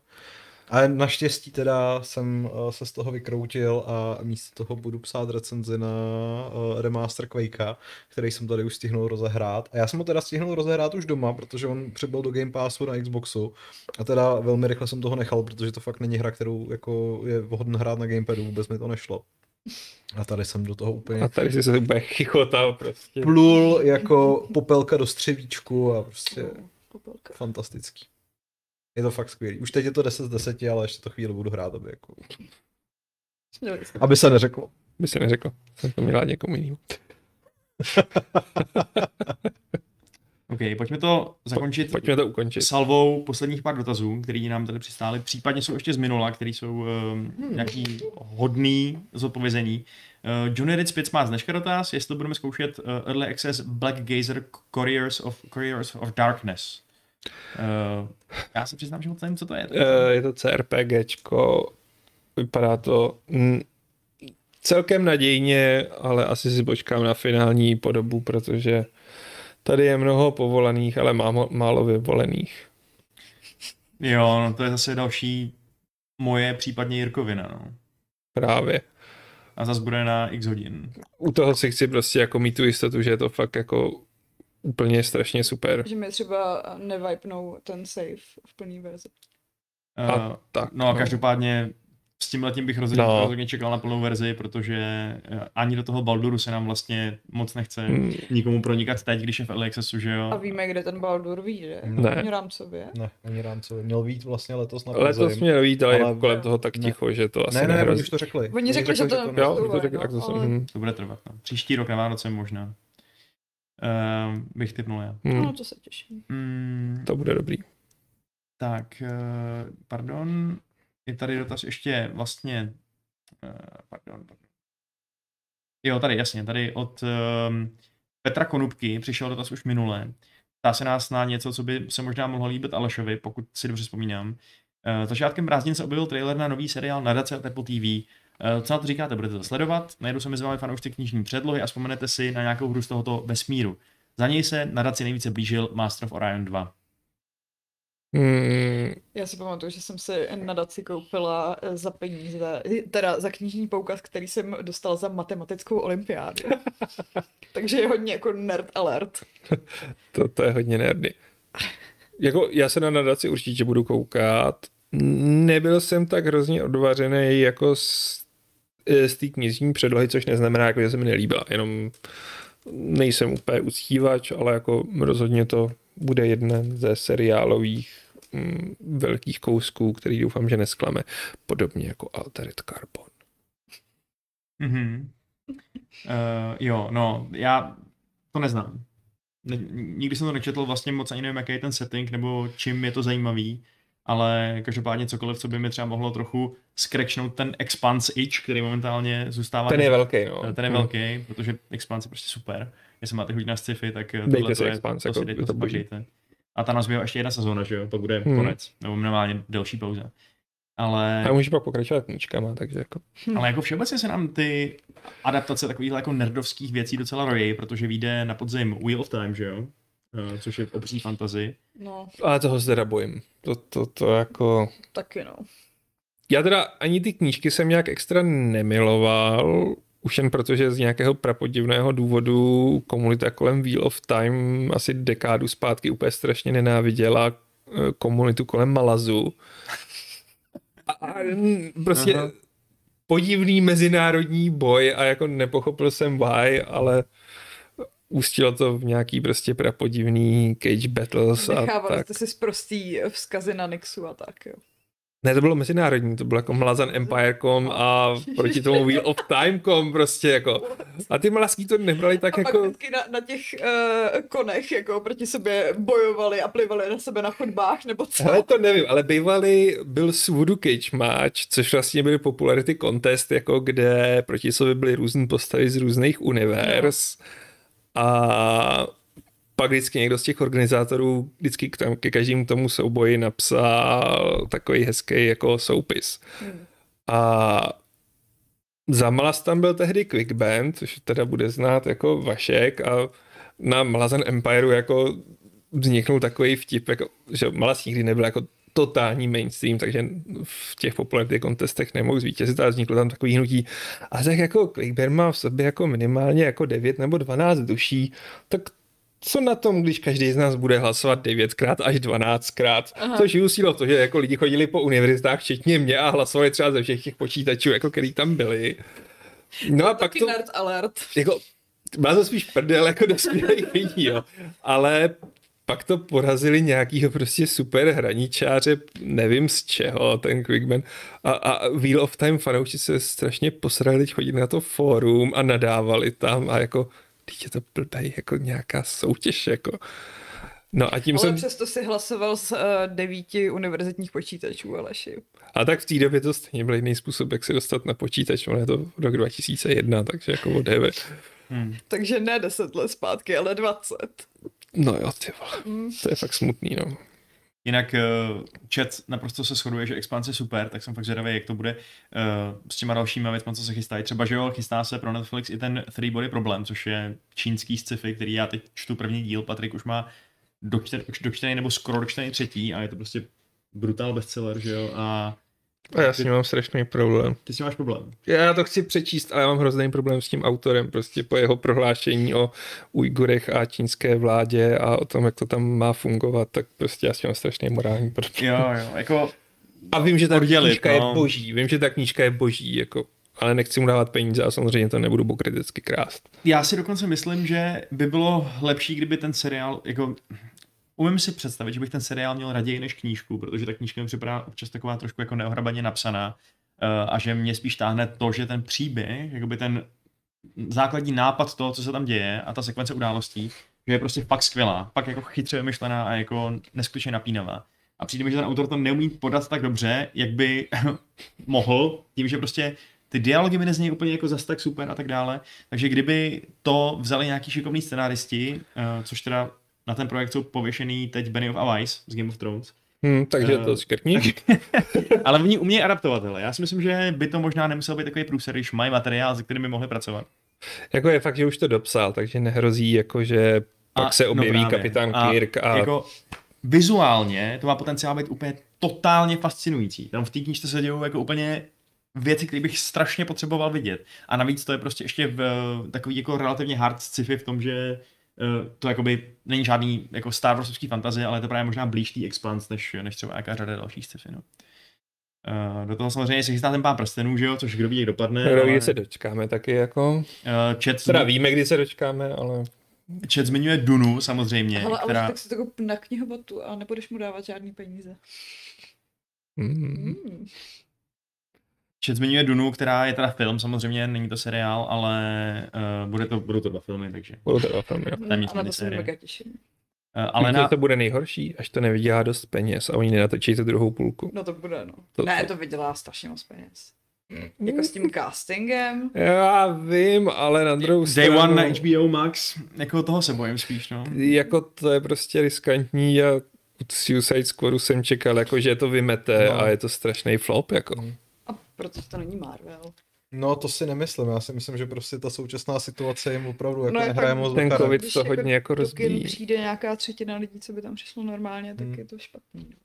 A naštěstí teda jsem uh, se z toho vykroutil a místo toho budu psát recenzi na uh, remaster Quakea, který jsem tady už stihnul rozehrát. A já jsem ho teda stihnul rozehrát už doma, protože on přibyl do Game Passu na Xboxu. A teda velmi rychle jsem toho nechal, protože to fakt není hra, kterou jako je vhodno hrát na Gamepadu, vůbec mi to nešlo. A tady jsem do toho úplně A tady jsi se úplně chichotal prostě. plul jako popelka do střevíčku a prostě Popelka. fantastický. Je to fakt skvělý. Už teď je to 10 z 10, ale ještě to chvíli budu hrát, aby, jako, aby se neřeklo. By si neřekl. Jsem to měla někomu jinému. OK, pojďme to zakončit Pojďme to ukončit. salvou posledních pár dotazů, který nám tady přistály. Případně jsou ještě z minula, který jsou um, nějaký hodný zodpovězení. Uh, Johnny Ritz 5 má z dneška dotaz, jestli budeme zkoušet uh, Early Access Black Gazer Couriers of, Couriers of Darkness. Uh, já se přiznám, že moc nevím, co to je. Eh, Je to CRPGčko, vypadá to mm, celkem nadějně, ale asi si počkám na finální podobu, protože tady je mnoho povolaných, ale málo, málo vyvolených. Jo, no to je zase další moje, případně Jirkovina, no. Právě. A zase bude na x hodin. U toho si chci prostě jako mít tu jistotu, že je to fakt jako úplně strašně super. Že mi třeba nevipnou ten save v plný verzi. A Uh, tak, no a no. každopádně s tím letím bych rozhodně, No. rozhodně čekal na plnou verzi, protože eh, ani do toho Balduru se nám vlastně moc nechce Mm, nikomu pronikat teď, když je v Early Accessu, že A jo? víme, kde ten Baldur vyjde. Ne. Ne. rámcově. Ne, ani rámcově. Měl být vlastně letos na Letos podzim. měl být, ale, Ale- je kolem toho tak ne. ticho, že to asi Ne, ne, ne, oni už to řekli. Oni řekli, že to- ne. Jo, to to no, tak to jsem, ale- hm. To bude trvat, no. Příští rok na Vánoce možná. Uh, bych typnul já. Hmm, No, to se těším. Mm, to bude dobrý. tak, uh, pardon, je tady dotaz ještě vlastně, uh, pardon, pardon. Jo, tady, jasně, tady od um, Petra Konupky přišel dotaz už minule. Ptá se nás na něco, co by se možná mohlo líbit Alešovi, pokud si dobře vzpomínám. Uh, začátkem prázdnin se objevil trailer na nový seriál Nadace od Apple TV. Uh, co na to říkáte, budete to sledovat? Najdu se mezi vámi fanoušci knižní předlohy a vzpomenete si na nějakou hru z tohoto vesmíru. Za něj se nadaci nejvíce blížil Master of Orion 2. Hmm, Já si pamatuju, že jsem si nadaci koupila eh, za peníze, teda za knižní poukaz, který jsem dostala za matematickou olympiádu. Takže je hodně jako nerd alert. to, to je hodně nerdy. Jako, já se na nadaci určitě budu koukat. Nebyl jsem tak hrozně odvařený jako eh, z té knižní předlohy, což neznamená, jako, že se mi nelíbila. Jenom nejsem úplně uctívač, ale jako rozhodně to bude jeden ze seriálových mm, velkých kousků, který doufám, že nesklame. Podobně jako Altered Carbon. Mhm. Uh, jo, no, já to neznám. Ne, nikdy jsem to nečetl, vlastně moc ani nevím, jaký je ten setting, nebo čím je to zajímavý, ale každopádně cokoliv, co by mi třeba mohlo trochu skrečnout ten Expanse itch, který momentálně zůstává. Ten je velký, no. Ten je Hmm. velký, protože Expanse je prostě super. Jestli máte chuť na sci-fi, tak Dejte tohle to je, Expanse, to si jako dejte, to to. A ta nás zbývá ještě jedna sezóna, že jo, pak bude Hmm. konec, nebo minimálně delší pauza. Ale... A můžeš pak pokračovat knížkama, takže jako... Ale jako všeobecně se nám ty adaptace takových jako nerdovských věcí docela rojí, protože vyjde na podzim Wheel of Time, že jo? Eh, Což je obří fantasy. No, Ale toho se teda bojím. To, to, to jako... taky no. Já teda ani ty knížky jsem nějak extra nemiloval, už jen protože z nějakého prapodivného důvodu komunita kolem Wheel of Time asi dekádu zpátky úplně strašně nenáviděla eh, komunitu kolem Malazu. A, a prostě Aha. podivný mezinárodní boj a jako nepochopil jsem why, ale ústilo to v nějaký prostě prapodivný cage battles a tak. jste si zprostý vzkazy na Nixu a tak, jo. Ne, to bylo mezinárodní, to bylo jako Malazan Empire.com a proti tomu Wheel of Time.com prostě jako. A ty malaský to nebrali tak a pak jako... vždycky na, na těch uh, konech jako proti sobě bojovali a plivali na sebe na chodbách, nebo co? Ale to nevím, ale bývalý byl Swoodoo Cage Match, což vlastně byl popularity contest, jako kde proti sobě byly různé postavy z různých univerz. A pak vždycky někdo z těch organizátorů vždycky k, tam, ke každému tomu souboji napsal takový hezký jako soupis. Hmm. A za Malas tam byl tehdy Quickband, což teda bude znát jako Vašek a na Malazan Empireu jako vzniknul takový vtip, jako, že Malas nikdy nebyl jako totální mainstream, takže v těch popularity kontestech nemohl zvítězit, ale vzniklo tam takový hnutí. A tak jako Quickband má v sobě jako minimálně jako 9 nebo 12 duší, tak co na tom, když každý z nás bude hlasovat 9krát až 12krát, Aha. což v to, že jako lidi chodili po univerzitách, včetně mě a hlasovali třeba ze všech těch počítačů, jako který tam byli. No a pak to, nerd alert. jako, má to spíš prdel jako dospělých lidí, jo. Ale pak to porazili nějakýho prostě super hraničáře, nevím z čeho, ten Quickman. A, a Wheel of Time fanoušci se strašně posrali teď chodit na to fórum a nadávali tam a jako, teď je to blbej, jako nějaká soutěž, jako. No a tím Ale jsem, přesto si hlasoval z uh, devíti univerzitních počítačů, Aleši. a tak v té době to stejně byl jiný způsob, jak se dostat na počítač, ale je to rok 2001, takže jako whatever. Hmm. Takže ne 10 let zpátky, ale 20. No jo, ty vole, Mm. to je fakt smutný, no. Jinak uh, chat naprosto se shoduje, že Expanse je super, tak jsem fakt zvědavý, jak to bude uh, s těma dalšíma věcmi, co se chystají. Třeba, že jo, chystá se pro Netflix i ten Three Body Problem, což je čínský sci-fi, který já teď čtu první díl, Patrik už má dočten, už dočtený nebo skoro dočtený třetí a je to prostě brutál bestseller, že jo, a A já s ním mám strašný problém. ty s tím máš problém. Já to chci přečíst, ale já mám hrozný problém s tím autorem, prostě po jeho prohlášení o Ujgurech a čínské vládě a o tom, jak to tam má fungovat, tak prostě já s tím mám strašný morální problém. Jo, jo, jako A vím, že ta Oddělit, knížka no. je boží, vím, že ta knížka je boží, jako, ale nechci mu dávat peníze a samozřejmě to nebudu pokriticky krást. Já si dokonce myslím, že by bylo lepší, kdyby ten seriál, jako umím si představit, že bych ten seriál měl raději než knížku, protože ta knížka mi připadá občas taková trošku jako neohrabaně napsaná eh, a že mě spíš táhne to, že ten příběh, jakoby ten základní nápad toho, co se tam děje a ta sekvence událostí že je prostě fakt skvělá, fakt jako chytře vymyšlená a jako neskutečně napínavá. A přijde mi, že ten autor to neumí podat tak dobře, jak by mohl, tím, že prostě ty dialogy mi nezní úplně jako zas tak super a tak dále. Takže kdyby to vzali nějaký šikovní scenáristi, uh, což teda na ten projekt jsou pověšený teď Benny of Weiss z Game of Thrones, Hmm, takže Eh, to škrtní. ale oni umějí adaptovat, hele. Já si myslím, že by to možná nemusel být takový průser, když mají materiál, se kterým by mohli pracovat. Jako je fakt, že už to dopsal, takže nehrozí, jako že pak A- se objeví no právě. kapitán A Kirk a Jako vizuálně to má potenciál být úplně totálně fascinující. Tam v té knížce se dějou jako úplně věci, které bych strašně potřeboval vidět. A navíc to je prostě ještě v eh, takový jako relativně hard sci-fi v tom, že eh, to jakoby není žádný jako Star Warsovský fantazie, ale je to právě možná blíž tý Expanse, než, než třeba nějaká řada dalších sci-fi. No. Uh, do toho samozřejmě se chystá ten pán prstenů, že jo, což kdo ví, jak dopadne. Kdo ví, ale, kdy se dočkáme taky jako. uh, chat, Teda víme, kdy se dočkáme, ale chat zmiňuje Dunu samozřejmě, Hele, ale která... tak si to kup na knihobotu a nebudeš mu dávat žádný peníze. hmm, Hmm. Chat zmiňuje Dunu, která je teda film, samozřejmě, není to seriál, ale uh, bude to, budou to dva filmy, takže. budou to dva filmy. jo. Tam nic to se mega těším. Uh, Ale ale na, to bude nejhorší, až to nevydělá dost peněz a oni nenatočí tu druhou půlku. No to bude, no. To- ne, to- to vydělá strašně moc peněz. Jako s tím castingem. Já vím, ale na druhou Day stranu, One na HBO Max, jako toho se bojím spíš, no. jako to je prostě riskantní a od Suicide Squadu jsem čekal, jako, že to vymete No. a je to strašný flop. Jako. A protože to není Marvel. No to si nemyslím, já si myslím, že prostě ta současná situace jim opravdu jako No, jako nehraje moc Ten covid Když to hodně jako do kin rozbíjí. přijde nějaká třetina lidí, co by tam přišlo normálně, tak Hmm. je to špatný. no.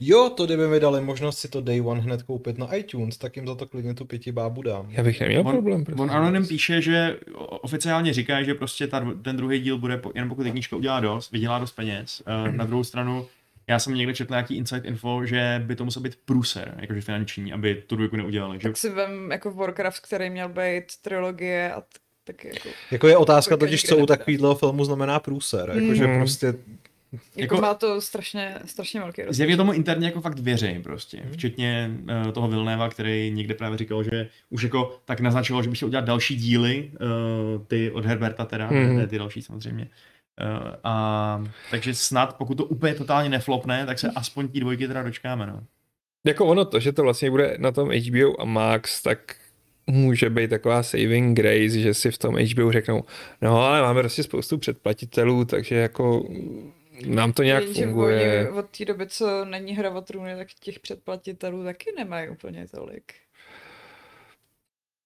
Jo, to kdyby mi dali možnost si to Day One hned koupit na iTunes, tak jim za to klidně tu pěti bábu dám. Já bych neměl On- problém. prosím On. Anonym píše, že oficiálně říká, že prostě ta, ten druhý díl bude, jen pokud jednička udělá dost, vydělá dost peněz. Uh, na druhou stranu, já jsem někde četl nějaký inside info, že by to musel být průser, jakože finanční, aby tu dvojku neudělali. Že Tak si vem jako Warcraft, který měl být trilogie a t- taky jako, Jako je otázka Dvojka totiž, co u takového filmu znamená průser. Jakože Mm. prostě jako, Jako- má to strašně, strašně velký rozpočet. Zjevně tomu interně jako fakt věří prostě, Mhm. včetně uh, toho Vilnéva, který někde právě říkal, že už jako tak naznačilo, že by chtěl udělat další díly, uh, ty od Herberta teda, Mhm. ne ty další samozřejmě. Uh, a takže snad, pokud to úplně totálně neflopne, tak se aspoň tí dvojky teda dočkáme, no. Jako ono to, že to vlastně bude na tom HBO a Max, tak může být taková saving grace, že si v tom HBO řeknou, no ale máme prostě spoustu předplatitelů, takže jako nám to nějak Jenže funguje. Oni od té doby, co není hra o trůny, tak těch předplatitelů taky nemají úplně tolik.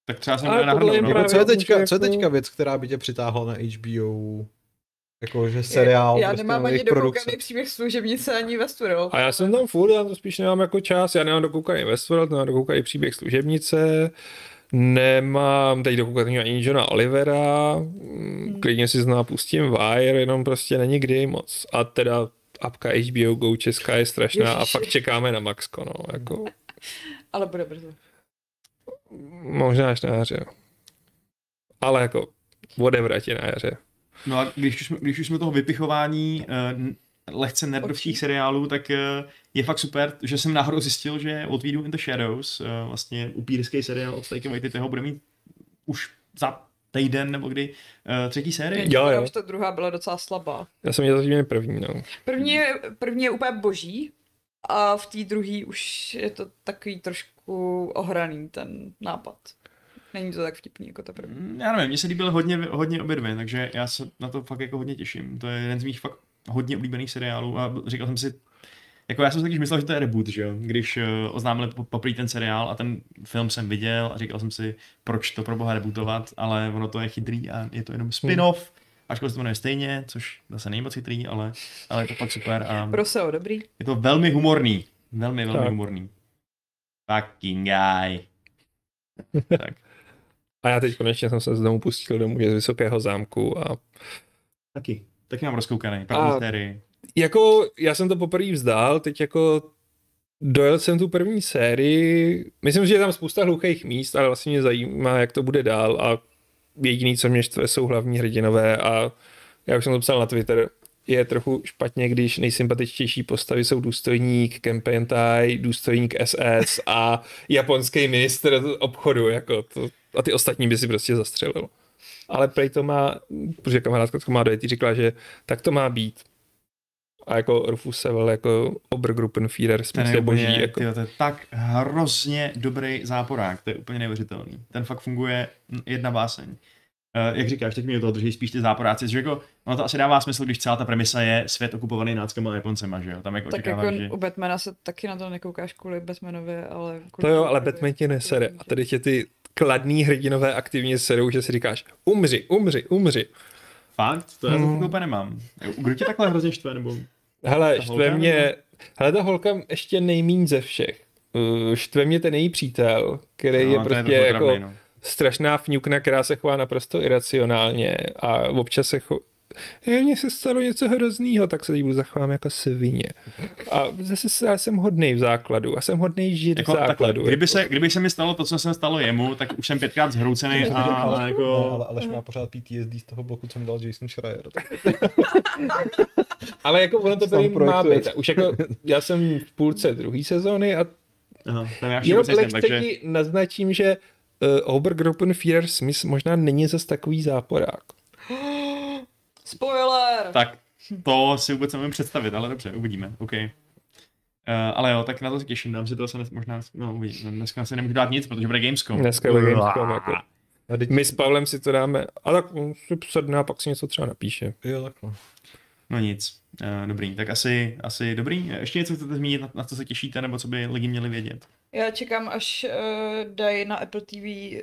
Tak třeba se Ale nahrnout, no. co, je teďka, co je jako- teďka věc, která by tě přitáhla na HBO? Jakože seriál, Já prostě nemám ani dokoukaný příběh služebnice ani Westworld. A já jsem tam furt, já to spíš nemám jako čas, já nemám dokoukaný Westworld, nemám dokoukaný příběh služebnice, nemám teď dokoukaný ani Johna Olivera, hmm. klidně si zná pustím Wire, jenom prostě není kdy moc. A teda apka HBO Go česká je strašná a Ježiši. fakt čekáme na Maxko, no, jako Ale bude brzo. možná až na jaře. Ale jako whatever, ať je na jaře. No a když už jsme, když už jsme toho vypichování uh, lehce nerdovských Očí. seriálů, tak uh, je fakt super, že jsem náhodou zjistil, že od Vídu in the Shadows, uh, vlastně upírský seriál od Taika Waititiho bude mít už za týden nebo kdy uh, třetí sérii. Jo, jo. Už ta druhá byla docela slabá. Já jsem měl zatím jen první, no. První je, první je úplně boží a v té druhé už je to takový trošku ohraný ten nápad. Není to tak vtipný jako ta první. Mm, Já nevím, mně se líbily hodně, hodně obě dvě, takže já se na to fakt jako hodně těším. To je jeden z mých fakt hodně oblíbených seriálů a říkal jsem si, jako já jsem si taky myslel, že to je reboot, že jo? Když uh, oznámili po- poprvé ten seriál a ten film jsem viděl a říkal jsem si, proč to pro boha rebootovat, ale ono to je chytrý a je to jenom spin-off, ačkoliv se to jmenuje stejně, což zase není moc chytrý, ale, ale je to fakt super a Pro SEO dobrý. je to velmi humorný. Velmi, velmi Tak. humorný. Fucking guy. tak. A já teď konečně jsem se z domu pustil domů z Vysokého zámku a Taky. Taky mám rozkoukaný. První A- sérii. jako já jsem to poprvé vzdál, teď jako dojel jsem tu první sérii, myslím, že je tam spousta hluchých míst, ale vlastně mě zajímá, jak to bude dál a jediný, co mě štve, jsou hlavní hrdinové a já už jsem to psal na Twitter, je trochu špatně, když nejsympatičtější postavy jsou důstojník Kempentai, důstojník SS a japonský minister obchodu, jako to, a ty ostatní by si prostě zastřelil. ale prej to má, protože kamarádka to má dojít, říkala, že tak to má být. A jako Rufus Sevel, jako Obergruppenführer, je, smysl boží, úplně, jako, tyjo, to je tak hrozně dobrý záporák, to je úplně neuvěřitelný. Ten fakt funguje jedna báseň. Uh, jak říkáš, teď mi toho drží spíš ty záporáci, že jako, ono to asi dává smysl, když celá ta premisa je svět okupovaný náckama a Japoncema, že jo, tam jako Tak jako že... u Batmana se taky na to nekoukáš kvůli Batmanovi, ale... to kvůli jo, ale. Batman tě nesere. A tady tě ty kladný hrdinové aktivně serou, že si říkáš, umři, umři, umři. Fakt? To já Hmm. úplně nemám. Kdo tě takhle hrozně štve, nebo... Hele, Ta štve holka, mě, nebo? hele, ta holka ještě nejmín ze všech. Uh, štve mě ten její přítel, který No, je prostě trochu jako otravný, no. strašná fňukna, která se chová naprosto iracionálně a občas se chová je, mně se stalo něco hroznýho, tak se budu zachovám jako svině. A zase já jsem hodný v základu a jsem hodný žít Jako, v takhle, základu. kdyby, jako. se, kdyby se mi stalo to, co se stalo jemu, tak už jsem pětkrát zhroucený a ale, jako... no, ale Aleš má pořád PTSD z toho bloku, co mu dal Jason Schreier. Ale jako ono to tady má být. Už jako, já jsem v půlce druhé sezóny a Aha, tam já jenom lehce takže... naznačím, že uh, Obergruppenführer Smith možná není zas takový záporák. Spoiler! Tak to si vůbec nemůžu představit, ale dobře, uvidíme, OK. Uh, ale jo, tak na to se těším, dám si to asi nes, možná, no uvidím, dneska si nemůžu dát nic, protože bude Gamescom. Dneska bude Gamescom, jako. A teď, My s Pavlem si to dáme, a tak si sedne a pak si něco třeba napíše. jo, takhle. No nic, uh, dobrý, tak asi, asi dobrý. Ještě něco chcete zmínit, na, na co se těšíte, nebo co by lidi měli vědět? Já čekám, až uh, dají na Apple TV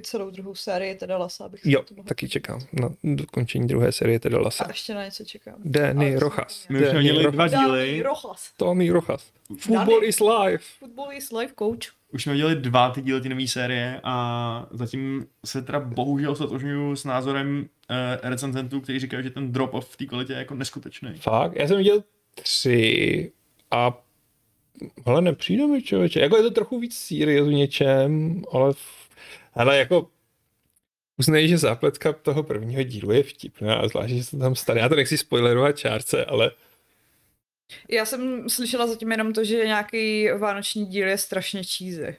celou druhou sérii teda Lasa, abych se Jo, to taky podívat. čekám na dokončení druhé série teda Lasa. A ještě na něco čekám. Danny Ale Rojas. My už jsme Danny měli dva díly, Rojas. Tony Rojas. Football Danny. is life. Football is life coach. už jsme dělali dva ty díly ty nové série a zatím se teda bohužel stotožňuju s názorem uh, recenzentů, kteří říkají, že ten drop-off v té kvalitě je jako neskutečný. Fakt? Já jsem viděl tři a hele, nepřijde mi člověče. Jako je to trochu víc serious v něčem, ale v... hele, jako uznej, že zápletka toho prvního dílu je vtipná, zvlášť, že se tam stane. Já to nechci spoilerovat čárce, ale Já jsem slyšela zatím jenom to, že nějaký vánoční díl je strašně cheesy.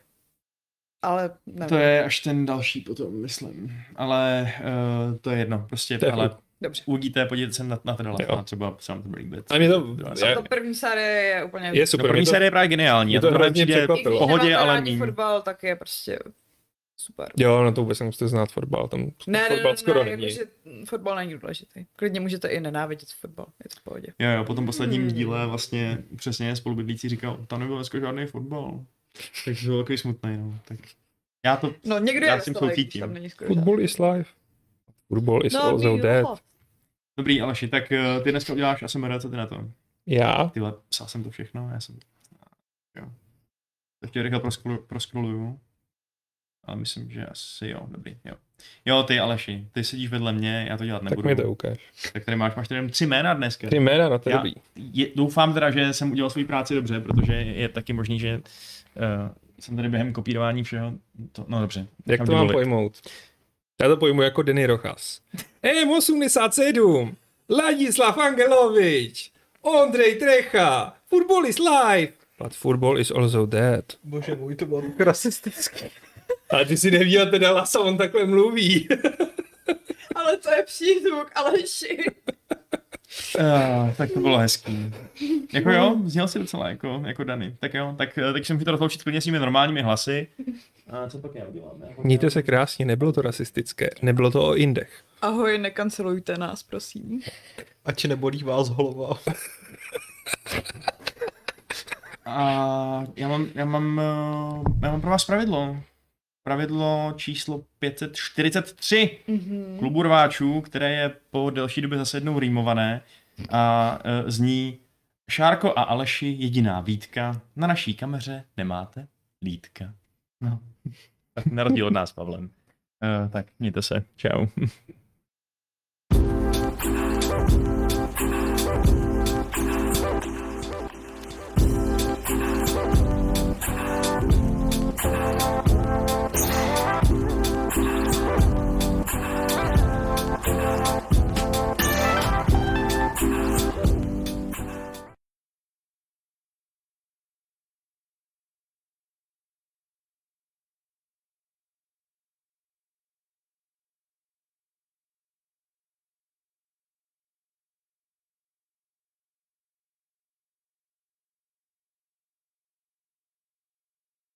Ale nevím. To je až ten další potom, myslím. Ale uh, to je jedno, prostě, To je ale. Dobře. uvidíte, podívejte se na, na ten Jo. a třeba se vám to bude líbit. a mě to, je, To první série je úplně... je No, super. první mě to, série je právě geniální. a to hrozně překvapilo. Pohodě, ale míň. fotbal, tak je prostě super. Jo, no to vůbec nemusíte znát fotbal, tam Ne, ne, fotbal ne, skoro ne, není. jakože fotbal není důležitý. Klidně můžete i nenávidět fotbal, je to v pohodě. Jo, jo, po tom posledním Hmm. díle vlastně přesně spolubydlící říkal, tam nebyl dneska žádný fotbal. Takže byl takový smutný, no. Tak já to, No někdy Já je s tím soucítím. Football is life. Football is žádný. also No, dead. Dobrý Aleši, tak eh, ty dneska uděláš ASMR, co ty na to? Já? Tyhle, psal jsem to všechno, já jsem... Jo. Tak tě rychle proskru- proskroluju. Ale myslím, že asi jo, dobrý, jo. Jo, ty Aleši, ty sedíš vedle mě, já to dělat Tak nebudu. mi to ukáž. Tak tady máš, máš tady jenom tři jména dneska. Ty jména na to Já- dobrý. Je, doufám teda, že jsem udělal svou práci dobře, protože je taky možný, že uh, jsem tady během kopírování všeho, to, no dobře. Jak to mám volit. pojmout? Já to pojmu jako Denny Rojas. M87, Ladislav Angelovič, Ondrej Trecha, football is life. But football is also dead. Bože můj, to bylo tak rasistické. A ty si neviděl teda Lasa, on takhle mluví. Ale to je přízvuk, Aleši. Uh, tak to bylo hezký. Jako jo, zněl si docela jako, jako Dany. Tak jo, tak eh, teď jsem to rozloučit klidně svými normálními hlasy. A co pak já udělám? Já Mějte se krásně, nebylo to rasistické, nebylo to o Indech. Ahoj, nekancelujte nás, prosím. Ať nebolí vás holova. A já mám, já mám, eh, já mám pro vás pravidlo. Pravidlo číslo 543 Mhm. klubu rváčů, které je po delší době zase jednou rýmované a e, zní Šárko a Aleši jediná výtka, na naší kameře nemáte lítka. No. Tak na rozdíl od nás, Pavlem. Uh, tak mějte se. Čau.